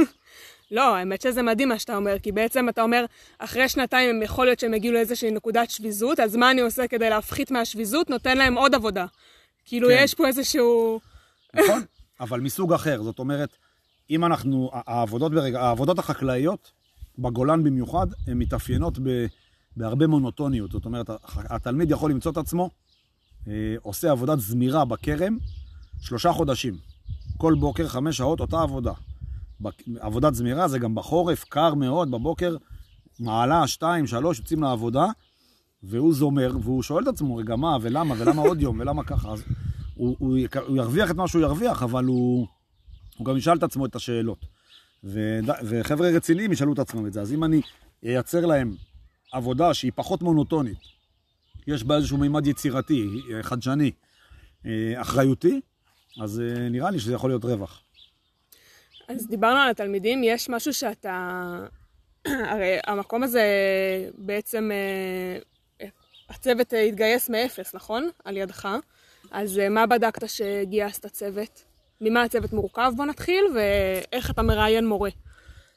לא, האמת שזה מדהים מה שאתה אומר, כי בעצם אתה אומר, אחרי שנתיים יכול להיות שהם הגיעו לאיזושהי נקודת שביזות, אז מה אני עושה כדי להפחית מהשביזות? נותן להם עוד עבודה. כאילו, כן. יש פה איזשהו... נכון, אבל מסוג אחר. זאת אומרת, אם אנחנו, העבודות, ברגע, העבודות החקלאיות, בגולן במיוחד, הן מתאפיינות ב, בהרבה מונוטוניות. זאת אומרת, התלמיד יכול למצוא את עצמו, אה, עושה עבודת זמירה בכרם שלושה חודשים. כל בוקר, חמש שעות, אותה עבודה. עבודת זמירה זה גם בחורף, קר מאוד, בבוקר, מעלה, שתיים, שלוש, יוצאים לעבודה, והוא זומר, והוא שואל את עצמו, רגע, מה, ולמה, ולמה עוד יום, ולמה ככה. אז הוא, הוא, הוא ירוויח את מה שהוא ירוויח, אבל הוא, הוא גם ישאל את עצמו את השאלות. ו, וחבר'ה רציניים ישאלו את עצמם את זה. אז אם אני אייצר להם עבודה שהיא פחות מונוטונית, יש בה איזשהו מימד יצירתי, חדשני, אה, אחריותי, אז אה, נראה לי שזה יכול להיות רווח. אז דיברנו על התלמידים, יש משהו שאתה... הרי המקום הזה בעצם, אה, הצוות התגייס מאפס, נכון? על ידך. אז מה בדקת שגייסת צוות? ממה הצוות מורכב? בוא נתחיל, ואיך אתה מראיין מורה.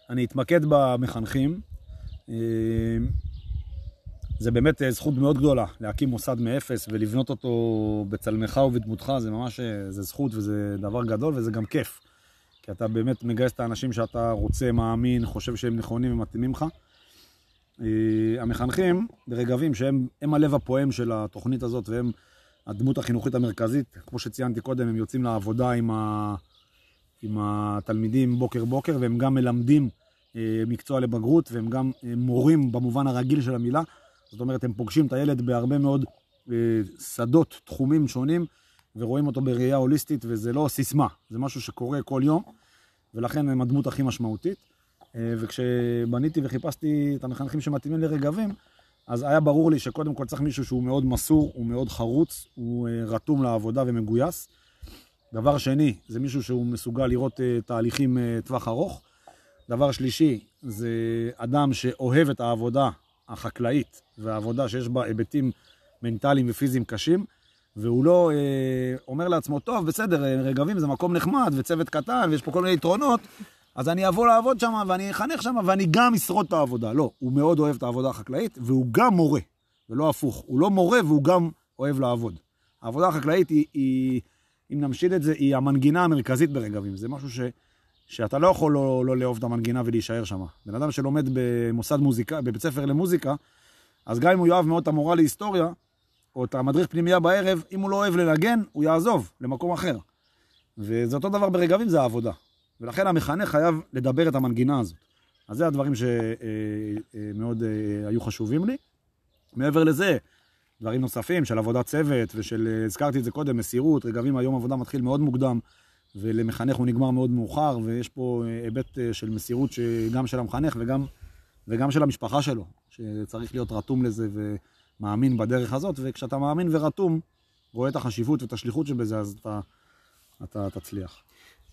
אני אתמקד במחנכים. זה באמת אה, זכות מאוד גדולה להקים מוסד מאפס ולבנות אותו בצלמך ובדמותך, זה ממש, אה, זה זכות וזה דבר גדול וזה גם כיף. כי אתה באמת מגייס את האנשים שאתה רוצה, מאמין, חושב שהם נכונים ומתאימים לך. אה, המחנכים ברגבים, שהם הלב הפועם של התוכנית הזאת והם הדמות החינוכית המרכזית, כמו שציינתי קודם, הם יוצאים לעבודה עם, ה... עם התלמידים בוקר בוקר והם גם מלמדים מקצוע לבגרות והם גם מורים במובן הרגיל של המילה. זאת אומרת, הם פוגשים את הילד בהרבה מאוד אה, שדות, תחומים שונים, ורואים אותו בראייה הוליסטית, וזה לא סיסמה, זה משהו שקורה כל יום, ולכן הם הדמות הכי משמעותית. אה, וכשבניתי וחיפשתי את המחנכים שמתאימים לרגבים, אז היה ברור לי שקודם כל צריך מישהו שהוא מאוד מסור, הוא מאוד חרוץ, הוא אה, רתום לעבודה ומגויס. דבר שני, זה מישהו שהוא מסוגל לראות uh, תהליכים טווח ארוך. דבר שלישי, זה אדם שאוהב את העבודה החקלאית והעבודה שיש בה היבטים מנטליים ופיזיים קשים, והוא לא אה, אומר לעצמו, טוב, בסדר, רגבים זה מקום נחמד וצוות קטן ויש פה כל מיני יתרונות, אז אני אבוא לעבוד שם ואני אחנך שם ואני גם אשרוד את העבודה. לא, הוא מאוד אוהב את העבודה החקלאית והוא גם מורה, ולא הפוך. הוא לא מורה והוא גם אוהב לעבוד. העבודה החקלאית היא, היא אם נמשיל את זה, היא המנגינה המרכזית ברגבים. זה משהו ש, שאתה לא יכול לא, לא לאהוב את המנגינה ולהישאר שם. בן אדם שלומד במוסד מוזיקה, בבית ספר למוזיקה, אז גם אם הוא יאהב מאוד את המורה להיסטוריה, או את המדריך פנימייה בערב, אם הוא לא אוהב לנגן, הוא יעזוב למקום אחר. וזה אותו דבר ברגבים, זה העבודה. ולכן המחנך חייב לדבר את המנגינה הזאת. אז זה הדברים שמאוד אה, אה, היו חשובים לי. מעבר לזה, דברים נוספים של עבודת צוות ושל, אה, הזכרתי את זה קודם, מסירות, רגבים היום עבודה מתחיל מאוד מוקדם, ולמחנך הוא נגמר מאוד מאוחר, ויש פה היבט של מסירות גם של המחנך וגם, וגם של המשפחה שלו, שצריך להיות רתום לזה ומאמין בדרך הזאת, וכשאתה מאמין ורתום, רואה את החשיבות ואת השליחות שבזה, אז אתה, אתה תצליח.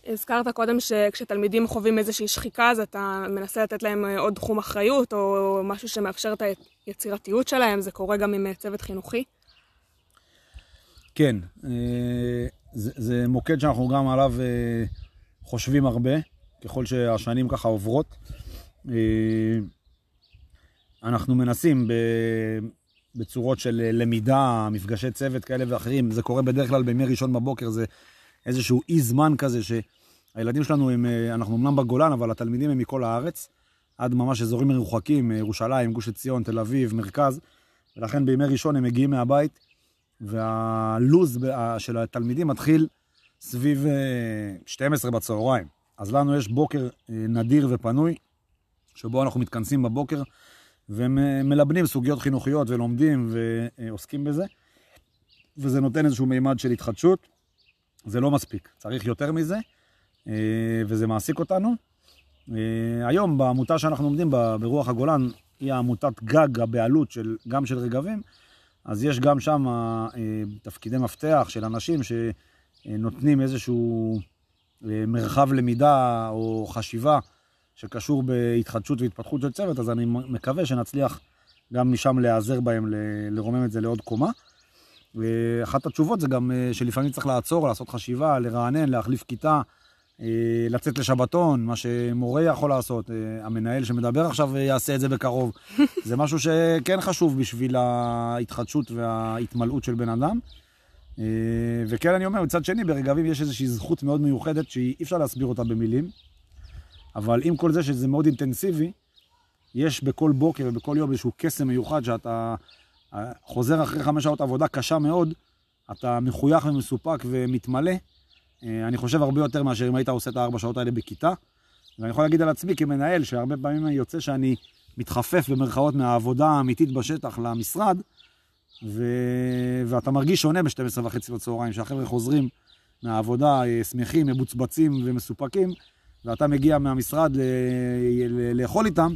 הזכרת קודם שכשתלמידים חווים איזושהי שחיקה, אז אתה מנסה לתת להם אה, עוד תחום אחריות, או משהו שמאפשר את היצירתיות שלהם, זה קורה גם עם אה, צוות חינוכי? כן, אה, זה, זה מוקד שאנחנו גם עליו חושבים הרבה, ככל שהשנים ככה עוברות. אנחנו מנסים בצורות של למידה, מפגשי צוות כאלה ואחרים, זה קורה בדרך כלל בימי ראשון בבוקר, זה איזשהו אי זמן כזה, שהילדים שלנו הם, אה, אנחנו אמנם בגולן, אבל התלמידים הם מכל הארץ, עד ממש אזורים מרוחקים, אה, ירושלים, גוש עציון, תל אביב, מרכז, ולכן בימי ראשון הם מגיעים מהבית, והלו"ז של התלמידים מתחיל סביב 12 אה, בצהריים. אז לנו יש בוקר נדיר ופנוי, שבו אנחנו מתכנסים בבוקר ומלבנים סוגיות חינוכיות ולומדים ועוסקים בזה, וזה נותן איזשהו מימד של התחדשות. זה לא מספיק, צריך יותר מזה, אה, וזה מעסיק אותנו. אה, היום בעמותה שאנחנו עומדים בה, ברוח הגולן, היא עמותת גג הבעלות של, גם של רגבים, אז יש גם שם אה, תפקידי מפתח של אנשים שנותנים איזשהו מרחב למידה או חשיבה שקשור בהתחדשות והתפתחות של צוות, אז אני מקווה שנצליח גם משם להיעזר בהם, לרומם את זה לעוד קומה. ואחת התשובות זה גם אה, שלפעמים צריך לעצור, לעשות חשיבה, לרענן, להחליף כיתה, אה, לצאת לשבתון, מה שמורה יכול לעשות, אה, המנהל שמדבר עכשיו יעשה את זה בקרוב. זה משהו שכן חשוב בשביל ההתחדשות וההתמלאות של בן אדם. וכן, אני אומר, מצד שני, ברגבים יש איזושהי זכות מאוד מיוחדת שאי אפשר להסביר אותה במילים, אבל עם כל זה שזה מאוד אינטנסיבי, יש בכל בוקר ובכל יום איזשהו קסם מיוחד שאתה חוזר אחרי חמש שעות עבודה קשה מאוד, אתה מחוייך ומסופק ומתמלא. אה, אני חושב הרבה יותר מאשר אם היית עושה את הארבע שעות האלה בכיתה. ואני יכול להגיד על עצמי כמנהל, שהרבה פעמים יוצא שאני מתחפף במרכאות מהעבודה האמיתית בשטח למשרד, ו... ואתה מרגיש שונה ב-12 וחצי בצהריים, שהחבר'ה חוזרים מהעבודה אה, שמחים, מבוצבצים ומסופקים, ואתה מגיע מהמשרד ל... ל... לאכול איתם,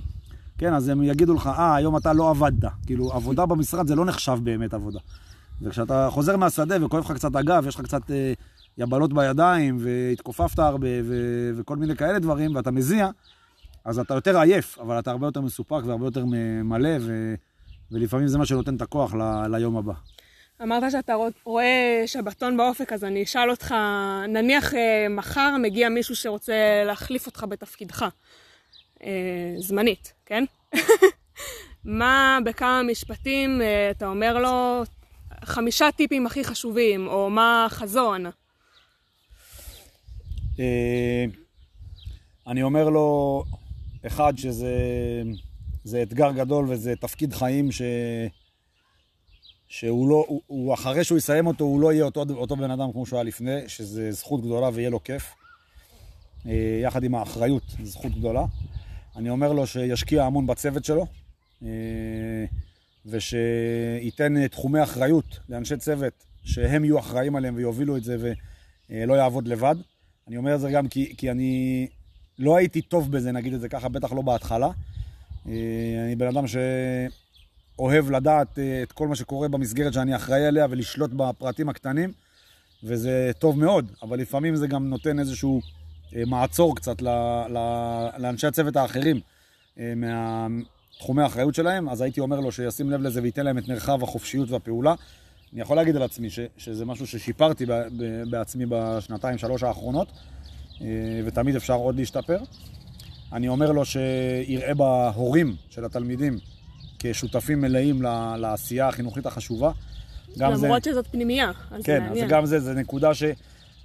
כן, אז הם יגידו לך, אה, היום אתה לא עבדת. כאילו, עבודה במשרד זה לא נחשב באמת עבודה. וכשאתה חוזר מהשדה וכואב לך קצת הגב, יש לך קצת אה, יבלות בידיים, והתכופפת הרבה, ו- וכל מיני כאלה דברים, ואתה מזיע, אז אתה יותר עייף, אבל אתה הרבה יותר מסופק והרבה יותר מלא, ו- ולפעמים זה מה שנותן את הכוח ל- ליום הבא. אמרת שאתה רואה שבתון באופק, אז אני אשאל אותך, נניח אה, מחר מגיע מישהו שרוצה להחליף אותך בתפקידך. אה, זמנית, כן? מה בכמה משפטים אה, אתה אומר לו חמישה טיפים הכי חשובים, או מה החזון? אני אומר לו, אחד, שזה אתגר גדול וזה תפקיד חיים ש... שהוא לא, הוא, הוא אחרי שהוא יסיים אותו, הוא לא יהיה אותו, אותו בן אדם כמו שהוא היה לפני, שזה זכות גדולה ויהיה לו כיף. יחד עם האחריות, זכות גדולה. אני אומר לו שישקיע המון בצוות שלו, אה, ושייתן תחומי אחריות לאנשי צוות, שהם יהיו אחראים עליהם ויובילו את זה ולא יעבוד לבד. אני אומר את זה גם כי, כי אני לא הייתי טוב בזה, נגיד את זה ככה, בטח לא בהתחלה. אה, אני בן אדם שאוהב לדעת אה, את כל מה שקורה במסגרת שאני אחראי עליה ולשלוט בפרטים הקטנים, וזה טוב מאוד, אבל לפעמים זה גם נותן איזשהו אה, מעצור קצת לאנשי הצוות האחרים אה, מהתחומי האחריות שלהם, אז הייתי אומר לו שישים לב לזה וייתן להם את מרחב החופשיות והפעולה. אני יכול להגיד על עצמי ש, שזה משהו ששיפרתי בעצמי בשנתיים, שלוש האחרונות, ותמיד אפשר עוד להשתפר. אני אומר לו שיראה בהורים של התלמידים כשותפים מלאים לעשייה החינוכית החשובה. למרות זה... שזאת פנימייה, אז כן, זה מעניין. כן, אז גם זה, זה נקודה ש...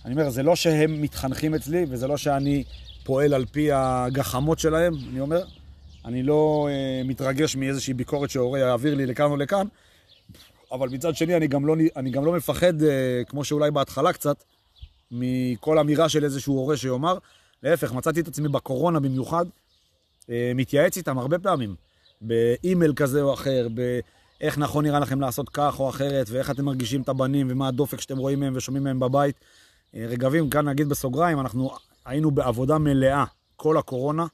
אני אומר, זה לא שהם מתחנכים אצלי, וזה לא שאני פועל על פי הגחמות שלהם, אני אומר, אני לא אה, מתרגש מאיזושהי ביקורת שהורה יעביר לי לכאן או לכאן, אבל מצד שני, אני גם לא, אני גם לא מפחד, אה, כמו שאולי בהתחלה קצת, מכל אמירה של איזשהו הורה שיאמר, להפך, מצאתי את עצמי בקורונה במיוחד, אה, מתייעץ איתם הרבה פעמים, באימייל כזה או אחר, באיך נכון נראה לכם לעשות כך או אחרת, ואיך אתם מרגישים את הבנים, ומה הדופק שאתם רואים מהם ושומעים מהם בבית. אה, רגבים, כאן נגיד בסוגריים, אנחנו היינו בעבודה מלאה כל הקורונה,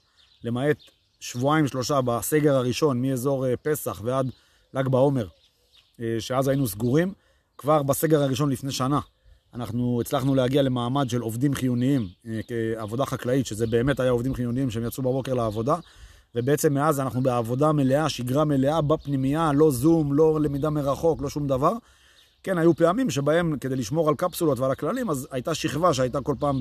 למעט שבועיים שלושה בסגר הראשון, מאזור אה, פסח ועד ל"ג בעומר, שאז היינו סגורים. כבר בסגר הראשון לפני שנה, אנחנו הצלחנו להגיע למעמד של עובדים חיוניים אה, כעבודה חקלאית, שזה באמת היה עובדים חיוניים שהם יצאו בבוקר לעבודה, ובעצם מאז אנחנו בעבודה מלאה, שגרה מלאה בפנימייה, לא זום, לא למידה מרחוק, לא שום דבר. כן, היו פעמים שבהם, כדי לשמור על קפסולות ועל הכללים, אז הייתה שכבה שהייתה כל פעם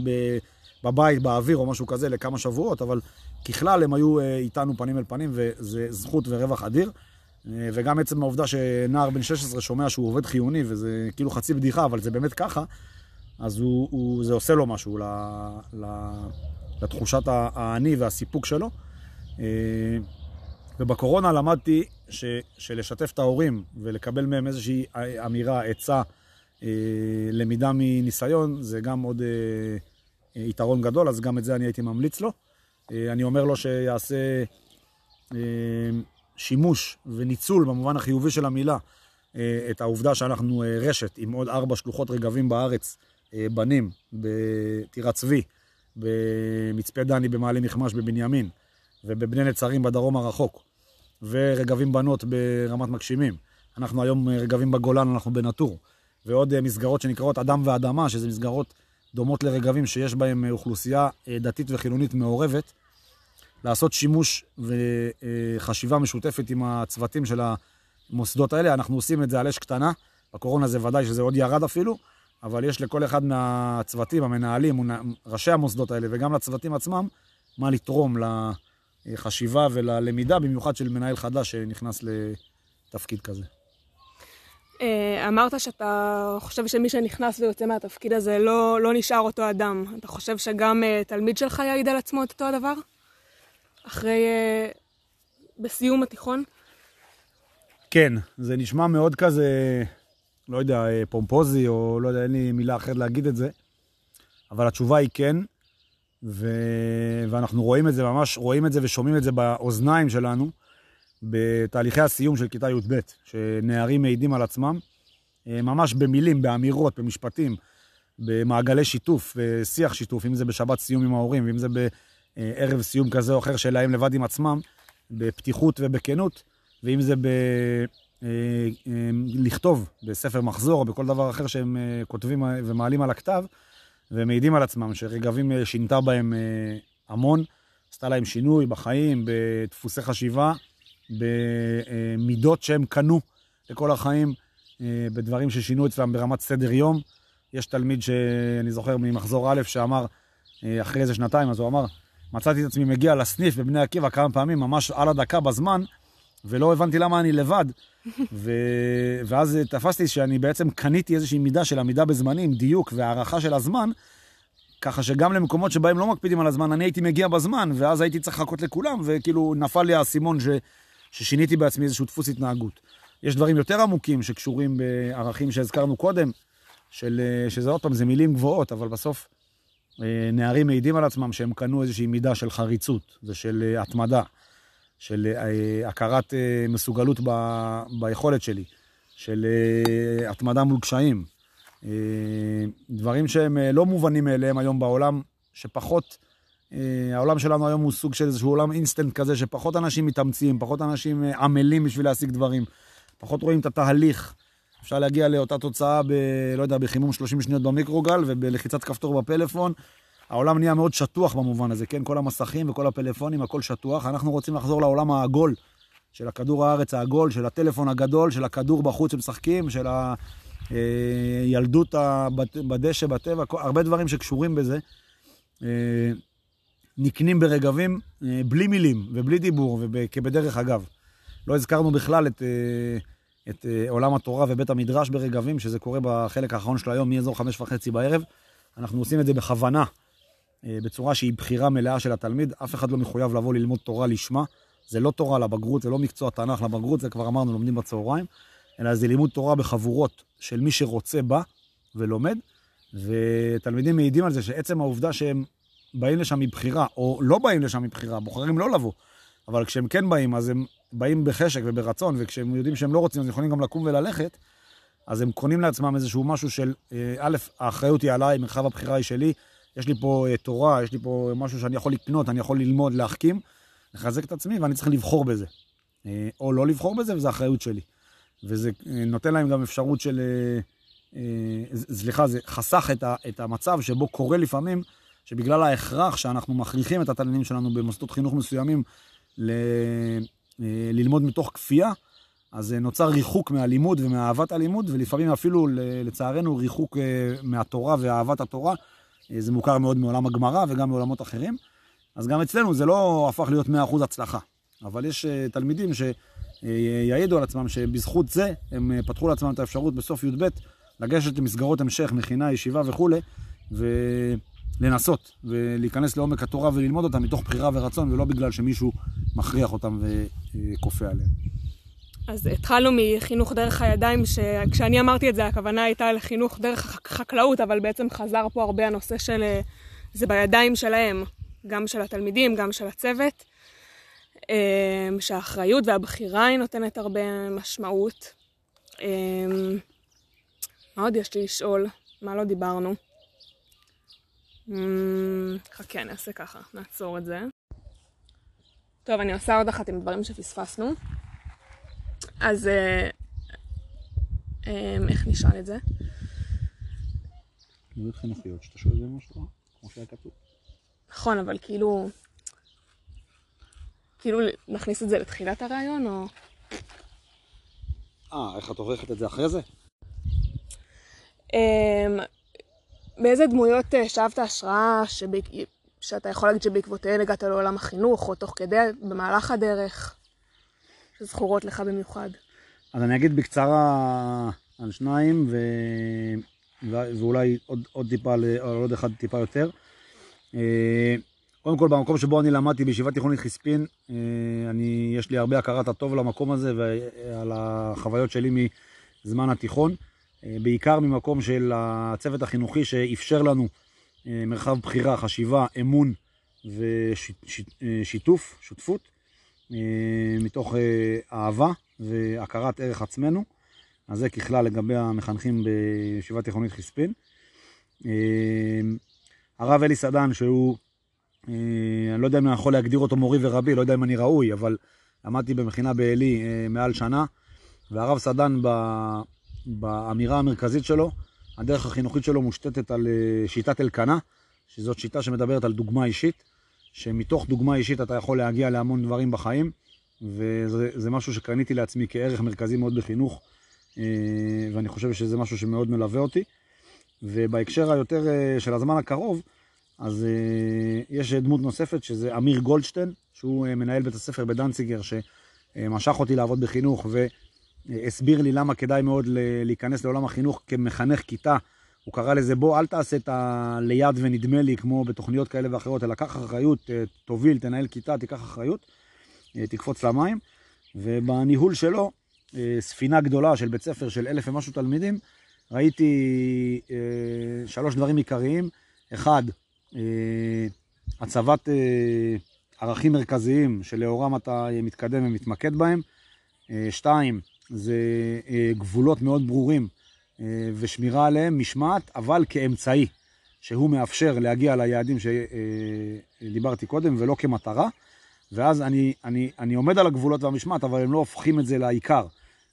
בבית, באוויר או משהו כזה לכמה שבועות, אבל ככלל הם היו אה, איתנו פנים אל פנים, וזה זכות ורווח אדיר. אה, וגם עצם העובדה שנער בן 16 שומע שהוא עובד חיוני, וזה כאילו חצי בדיחה, אבל זה באמת ככה, אז הוא, הוא, זה עושה לו משהו ל, ל, לתחושת האני והסיפוק שלו. אה, ובקורונה למדתי ש, שלשתף את ההורים ולקבל מהם איזושהי אמירה, עצה, אה, למידה מניסיון, זה גם עוד יתרון גדול, אז גם את זה אני הייתי ממליץ לו. אני אומר לו שיעשה שימוש וניצול במובן החיובי של המילה אה, את העובדה שאנחנו אה, רשת עם עוד ארבע שלוחות רגבים בארץ, אה, בנים, בטירת צבי, במצפה דני במעלה מכמש בבנימין, ובבני נצרים בדרום הרחוק, ורגבים בנות ברמת מגשימים. אנחנו היום רגבים בגולן, אנחנו בנטור, ועוד מסגרות שנקראות אדם ואדמה, שזה מסגרות דומות לרגבים שיש בהם אוכלוסייה דתית וחילונית מעורבת, לעשות שימוש וחשיבה משותפת עם הצוותים של המוסדות האלה. אנחנו עושים את זה על אש קטנה, בקורונה זה ודאי שזה עוד ירד אפילו, אבל יש לכל אחד מהצוותים, המנהלים, ראשי המוסדות האלה וגם לצוותים עצמם, מה לתרום לחשיבה וללמידה, במיוחד של מנהל חדש שנכנס לתפקיד כזה. אה, אמרת שאתה חושב שמי שנכנס ויוצא מהתפקיד הזה לא, לא נשאר אותו אדם. אתה חושב שגם אה, תלמיד שלך יעיד על עצמו את אותו הדבר? אחרי... אה, בסיום התיכון? כן, זה נשמע מאוד כזה, לא יודע, אה, פומפוזי, או לא יודע, אין לי מילה אחרת להגיד את זה, אבל התשובה היא כן, ו... ואנחנו רואים את זה, ממש רואים את זה ושומעים את זה באוזניים שלנו, בתהליכי הסיום של כיתה י"ב, שנערים מעידים על עצמם, אה, ממש במילים, באמירות, במשפטים, במעגלי שיתוף, שיח שיתוף, אם זה בשבת סיום עם ההורים, ואם זה ב... אה, ערב סיום כזה או אחר שלהם לבד עם עצמם, בפתיחות ובכנות, ואם זה ב... אה, אה, לכתוב בספר מחזור או בכל דבר אחר שהם כותבים ומעלים על הכתב, ומעידים על עצמם שרגבים שינתה בהם המון, עשתה להם שינוי בחיים, בדפוסי חשיבה, במידות שהם קנו לכל החיים, בדברים ששינו אצלם ברמת סדר יום. יש תלמיד שאני זוכר ממחזור א' שאמר, אחרי איזה שנתיים, אז הוא אמר, מצאתי את עצמי מגיע לסניף בבני עקיבא כמה פעמים, ממש על הדקה בזמן, ולא הבנתי למה אני לבד. ו... ואז תפסתי שאני בעצם קניתי איזושהי מידה של עמידה בזמנים, דיוק והערכה של הזמן, ככה שגם למקומות שבהם לא מקפידים על הזמן, אני הייתי מגיע בזמן, ואז הייתי צריך לחכות לכולם, וכאילו נפל לי האסימון ש... ששיניתי בעצמי איזשהו דפוס התנהגות. יש דברים יותר עמוקים שקשורים בערכים שהזכרנו קודם, של... שזה עוד פעם, זה מילים גבוהות, אבל בסוף אה, נערים מעידים על עצמם שהם קנו איזושהי מידה של חריצות ושל אה, התמדה, של אה, הכרת מסוגלות ב, ביכולת שלי, של התמדה מול קשיים. דברים שהם לא מובנים מאליהם היום בעולם, שפחות, העולם שלנו היום הוא סוג של איזשהו עולם אינסטנט כזה, שפחות אנשים מתאמצים, פחות אנשים עמלים בשביל להשיג דברים, פחות רואים את התהליך. אפשר להגיע לאותה תוצאה ב... לא יודע, בחימום 30 שניות במיקרוגל ובלחיצת כפתור בפלאפון. העולם נהיה מאוד שטוח במובן הזה, כן? כל המסכים וכל הפלאפונים, הכל שטוח. אנחנו רוצים לחזור לעולם העגול, של הכדור הארץ העגול, של הטלפון הגדול, של הכדור בחוץ שמשחקים, של הילדות בדשא, בטבע, הרבה דברים שקשורים בזה. נקנים ברגבים בלי מילים ובלי דיבור וכבדרך אגב. לא הזכרנו בכלל את, את עולם התורה ובית המדרש ברגבים, שזה קורה בחלק האחרון של היום, מאזור חמש וחצי בערב. אנחנו עושים את זה בכוונה, בצורה שהיא בחירה מלאה של התלמיד. אף אחד לא מחויב לבוא ללמוד תורה לשמה. זה לא תורה לבגרות, זה לא מקצוע תנ"ך לבגרות, זה כבר אמרנו, לומדים בצהריים, אלא זה לימוד תורה בחבורות של מי שרוצה בה ולומד, ותלמידים מעידים על זה שעצם העובדה שהם באים לשם מבחירה, או לא באים לשם מבחירה, בוחרים לא לבוא, אבל כשהם כן באים, אז הם באים בחשק וברצון, וכשהם יודעים שהם לא רוצים, אז יכולים גם לקום וללכת, אז הם קונים לעצמם איזשהו משהו של, אה, א', האחריות היא עליי, מרחב הבחירה היא שלי, יש לי פה אה, תורה, יש לי פה משהו שאני יכול לקנות, אני יכול ללמוד, להחכים, לחזק את עצמי, ואני צריך לבחור בזה. אה, או לא לבחור בזה, וזו אחריות שלי. וזה אה, נותן להם גם אפשרות של... סליחה, זה חסך את המצב שבו קורה לפעמים שבגלל ההכרח שאנחנו מכריחים את התלמידים שלנו במוסדות חינוך מסוימים ל, ללמוד מתוך כפייה, אז נוצר ריחוק מהלימוד ומאהבת הלימוד, ולפעמים אפילו, לצערנו, ריחוק מהתורה ואהבת התורה. זה מוכר מאוד מעולם הגמרא וגם מעולמות אחרים. אז גם אצלנו זה לא הפך להיות 100% הצלחה. אבל יש אה, תלמידים שיעידו על עצמם שבזכות זה הם אה, פתחו לעצמם את האפשרות בסוף י"ב לגשת למסגרות המשך, מכינה, ישיבה וכולי, ולנסות ולהיכנס לעומק התורה וללמוד אותה מתוך בחירה ורצון, ולא בגלל שמישהו מכריח אותם וכופה עליהם. אז התחלנו מחינוך דרך הידיים, שכשאני אמרתי את זה, הכוונה הייתה לחינוך דרך חקלאות, אבל בעצם חזר פה הרבה הנושא של אה, זה בידיים שלהם. גם של התלמידים, גם של הצוות, אמ, שהאחריות והבחירה היא נותנת הרבה משמעות. אמ, מה עוד יש לי לשאול? מה לא דיברנו? חכה, אני אעשה ככה, נעצור את זה. טוב, אני עושה עוד אחת עם דברים שפספסנו. אז אה, איך נשאל את זה? דמויות חינוכיות, שאתה שואל את זה משהו? כמו שהיה כתוב. נכון, אבל כאילו... כאילו נכניס את זה לתחילת הרעיון, או... אה, איך את עורכת את זה אחרי זה? אמ, באיזה דמויות אה, שאבת השראה. שאתה יכול להגיד שבעקבותיהן הגעת לעולם החינוך, או תוך כדי, במהלך הדרך, שזכורות לך במיוחד? אז אני אגיד בקצרה על שניים, ו... ואולי עוד, עוד טיפה, או עוד אחד טיפה יותר. אה, קודם כל, במקום שבו אני למדתי בישיבה תיכונית חיספין, אה, אני, יש לי הרבה הכרת הטוב למקום הזה ועל החוויות שלי מזמן התיכון. אה, בעיקר ממקום של הצוות החינוכי שאפשר לנו מרחב בחירה, חשיבה, אמון ושיתוף, שותפות, מתוך אהבה והכרת ערך עצמנו. אז זה ככלל לגבי המחנכים בישיבה תיכונית חיספין. הרב אלי סדן, שהוא, אה, אני לא יודע אם אני יכול להגדיר אותו מורי ורבי, לא יודע אם אני ראוי, אבל למדתי במכינה בעלי אה, מעל שנה, והרב סדן באמירה המרכזית שלו, הדרך החינוכית שלו מושתתת על אה, שיטת אלקנה, שזאת שיטה שמדברת על דוגמה אישית, שמתוך דוגמה אישית אתה יכול להגיע להמון דברים בחיים, וזה משהו שקניתי לעצמי כערך מרכזי מאוד בחינוך, ואני חושב שזה משהו שמאוד מלווה אותי. ובהקשר היותר אה, של הזמן הקרוב, אז אה, יש דמות נוספת שזה אמיר גולדשטיין, שהוא אה, מנהל בית הספר בדנציגר, שמשך אותי לעבוד בחינוך והסביר לי למה כדאי מאוד להיכנס לעולם החינוך כמחנך כיתה. הוא קרא לזה בוא אל תעשה את הליד ונדמה לי כמו בתוכניות כאלה ואחרות, אלא קח אחריות, תוביל, תנהל כיתה, תיקח אחריות, תקפוץ למים. ובניהול שלו, ספינה גדולה של בית ספר של אלף ומשהו תלמידים, ראיתי אה, שלוש דברים עיקריים. אחד, אה, הצבת אה, ערכים מרכזיים שלאורם אתה מתקדם ומתמקד בהם. אה, שתיים, זה אה, גבולות מאוד ברורים אה, ושמירה עליהם, משמעת, אבל כאמצעי, שהוא מאפשר להגיע ליעדים שדיברתי קודם ולא כמטרה. ואז אני, אני, אני עומד על הגבולות והמשמעת, אבל הם לא הופכים את זה לעיקר.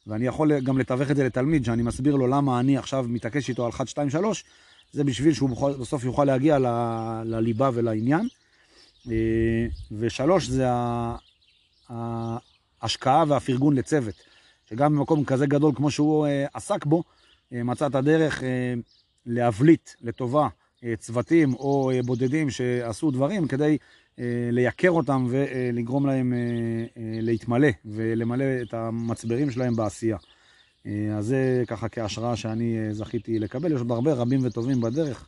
ואני יכול גם לתווך את זה לתלמיד, שאני מסביר לו למה אני עכשיו מתעקש איתו על 1, 2, 3, זה בשביל שהוא בכל, בסוף יוכל להגיע ל, לליבה ולעניין. אה, ושלוש, זה ההשקעה והפרגון לצוות, שגם במקום כזה גדול כמו שהוא אה, עסק בו, אה, מצא את הדרך להבליט לטובה אה, צוותים או אה, בודדים שעשו דברים כדי לייקר אותם ולגרום להם להתמלא ולמלא את המצברים שלהם בעשייה. אז זה ככה כהשראה שאני זכיתי לקבל. יש עוד הרבה רבים וטובים בדרך.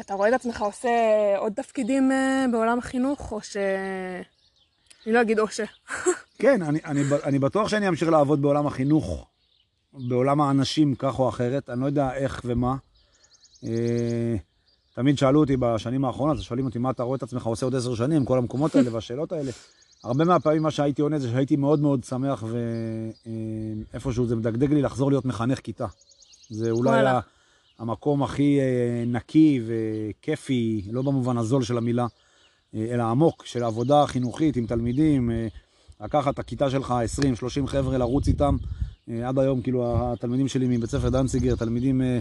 אתה רואה את עצמך עושה עוד תפקידים בעולם החינוך, או ש... אני לא אגיד או ש... כן, אני, אני, אני בטוח שאני אמשיך לעבוד בעולם החינוך, בעולם האנשים כך או אחרת, אני לא יודע איך ומה. אה, תמיד שאלו אותי בשנים האחרונות, שואלים אותי מה אתה רואה את עצמך עושה עוד עשר שנים, כל המקומות האלה והשאלות האלה. הרבה מהפעמים מה שהייתי עונה זה שהייתי מאוד מאוד שמח ואיפשהו זה מדגדג לי לחזור להיות מחנך כיתה. זה אולי וואלה. המקום הכי אה, נקי וכיפי, לא במובן הזול של המילה, אה, אלא עמוק, של עבודה חינוכית עם תלמידים, לקחת את הכיתה שלך, 20-30 חבר'ה, לרוץ איתם. אה, עד היום, כאילו, התלמידים שלי מבית ספר דנציגר, תלמידים אה,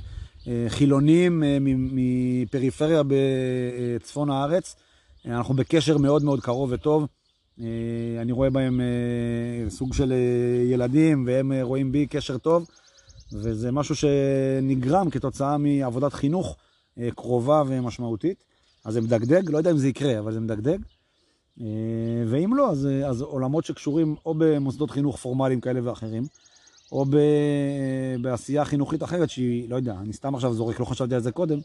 אה, חילונים מפריפריה בצפון הארץ. אנחנו בקשר מאוד מאוד קרוב וטוב. אני רואה בהם סוג של ילדים, והם רואים בי קשר טוב, וזה משהו שנגרם כתוצאה מעבודת חינוך קרובה ומשמעותית. אז זה מדגדג, לא יודע אם זה יקרה, אבל זה מדגדג. אה, ואם לא, אז, אז עולמות שקשורים או במוסדות חינוך פורמליים כאלה ואחרים, או ב, בעשייה חינוכית אחרת שהיא, לא יודע, אני סתם עכשיו זורק, לא חשבתי על זה קודם,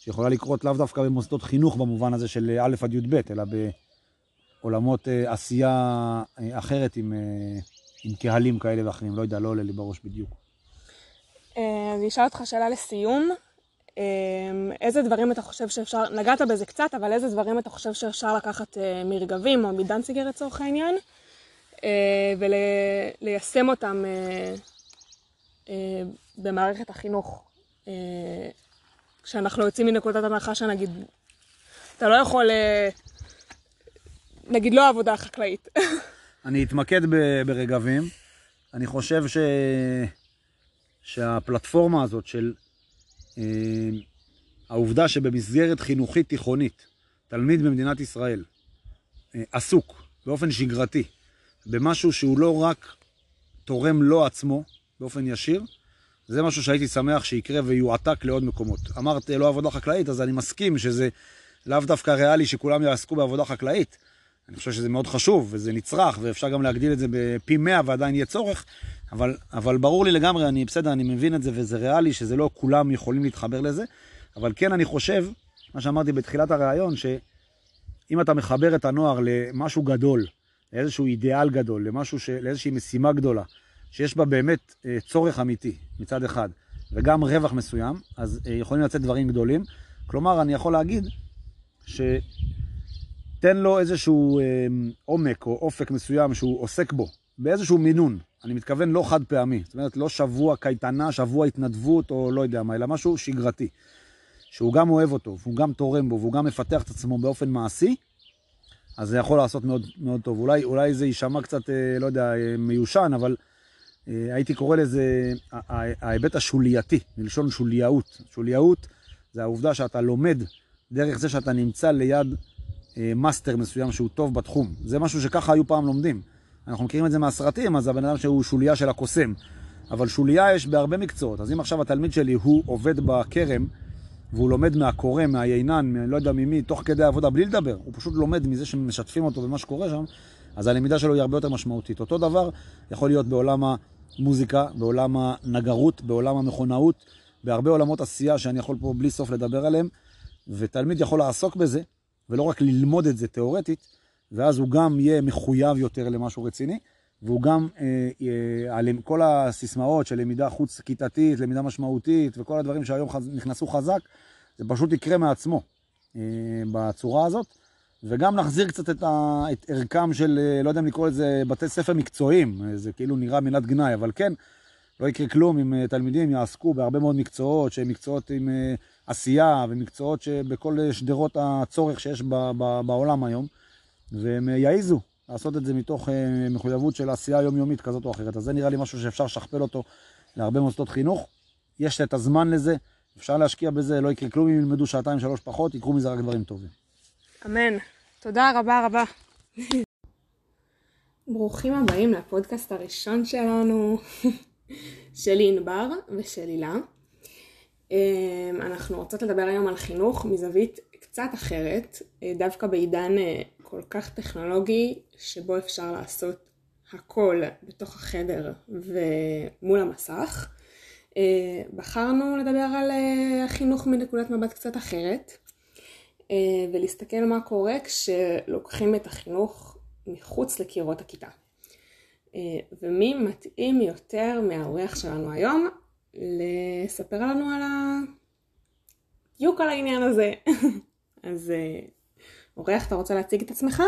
שיכולה לקרות לאו דווקא במוסדות חינוך במובן הזה של א' עד י"ב, אלא בעולמות אה, עשייה אה, אחרת עם, עם קהלים כאלה ואחרים, לא יודע, לא עולה לי בראש בדיוק. אני אשאל אותך שאלה לסיום. אמ, איזה דברים אתה חושב שאפשר, נגעת בזה קצת, אבל איזה דברים אתה חושב שאפשר לקחת אה, מרגבים או מדנציגר לצורך העניין, אה, וליישם אותם אה, במערכת החינוך. כשאנחנו יוצאים מנקודת הנחה שנגיד, אתה לא יכול, נגיד לא עבודה חקלאית. אני אתמקד ברגבים. אני חושב ש... שהפלטפורמה הזאת של העובדה שבמסגרת חינוכית תיכונית, תלמיד במדינת ישראל אה, עסוק באופן שגרתי במשהו שהוא לא רק תורם לו עצמו באופן ישיר, זה משהו שהייתי שמח שיקרה ויועתק לעוד מקומות. אמרת לא עבודה חקלאית, אז אני מסכים שזה לאו דווקא ריאלי שכולם יעסקו בעבודה חקלאית. אני חושב שזה מאוד חשוב וזה נצרך ואפשר גם להגדיל את זה בפי 100 ועדיין יהיה צורך, אבל, אבל ברור לי לגמרי, אני בסדר, אני מבין את זה וזה ריאלי שזה לא כולם יכולים להתחבר לזה, אבל כן אני חושב, מה שאמרתי בתחילת הראיון, שאם אתה מחבר את הנוער למשהו גדול, לאיזשהו אידיאל גדול, למשהו, ש... לאיזושהי משימה גדולה, שיש בה באמת אה, צורך אמיתי מצד אחד, וגם רווח מסוים, אז אה, יכולים לצאת דברים גדולים. כלומר, אני יכול להגיד שתן לו איזשהו אה, עומק או אופק מסוים שהוא עוסק בו, באיזשהו מינון. אני מתכוון לא חד פעמי, זאת אומרת לא שבוע קייטנה, שבוע התנדבות או לא יודע מה, אלא משהו שגרתי. שהוא גם אוהב אותו, והוא גם תורם בו, והוא גם מפתח את עצמו באופן מעשי, אז זה יכול לעשות מאוד, מאוד טוב. אולי, אולי זה יישמע קצת, אה, לא יודע, אה, מיושן, אבל אה, הייתי קורא לזה ההיבט השולייתי, מלשון שולייאות. שולייאות זה העובדה שאתה לומד דרך זה שאתה נמצא ליד מאסטר מסוים שהוא טוב בתחום. זה משהו שככה היו פעם לומדים. אנחנו מכירים את זה מהסרטים, אז הבן אדם שהוא שוליה של הקוסם. אבל שוליה יש בהרבה מקצועות. אז אם עכשיו התלמיד שלי הוא עובד בכרם, והוא לומד מהכורם, מהיינן, לא יודע ממי, תוך כדי עבודה, בלי לדבר, הוא פשוט לומד מזה שמשתפים אותו במה שקורה שם, אז הלמידה שלו היא הרבה יותר משמעותית. אותו דבר יכול להיות בעולם המוזיקה, בעולם הנגרות, בעולם המכונאות, בהרבה עולמות עשייה שאני יכול פה בלי סוף לדבר עליהם, ותלמיד יכול לעסוק בזה, ולא רק ללמוד את זה תיאורטית, ואז הוא גם יהיה מחויב יותר למשהו רציני, והוא גם, אה, אה, כל הסיסמאות של למידה חוץ-כיתתית, למידה משמעותית, וכל הדברים שהיום חז, נכנסו חזק, זה פשוט יקרה מעצמו אה, בצורה הזאת. וגם נחזיר קצת את, ה, את ערכם של, אה, לא יודע אם לקרוא לזה בתי ספר מקצועיים, אה, זה כאילו נראה מילת גנאי, אבל כן, לא יקרה כלום אם אה, תלמידים יעסקו בהרבה מאוד מקצועות, שהם מקצועות עם עשייה, ומקצועות שבכל שדרות הצורך שיש ב, ב, בעולם היום. והם יעיזו לעשות את זה מתוך אה, מחויבות של עשייה יומיומית כזאת או אחרת. אז זה נראה לי משהו שאפשר לשכפל אותו להרבה מוסדות חינוך. יש את הזמן לזה, אפשר להשקיע בזה, לא יקרה כלום אם ילמדו שעתיים, שלוש פחות, יקרו מזה רק דברים טובים. אמן. תודה רבה רבה. ברוכים הבאים לפודקאסט הראשון שלנו. שלי ענבר ושל הילה. אנחנו רוצות לדבר היום על חינוך מזווית קצת אחרת, דווקא בעידן כל כך טכנולוגי שבו אפשר לעשות הכל בתוך החדר ומול המסך. בחרנו לדבר על החינוך מנקודת מבט קצת אחרת. אה, ולהסתכל מה קורה כשלוקחים את החינוך מחוץ לקירות הכיתה. אה, ומי מתאים יותר מהאורח שלנו היום לספר לנו על ה... בדיוק על העניין הזה. אז אה, אורח, אתה רוצה להציג את עצמך?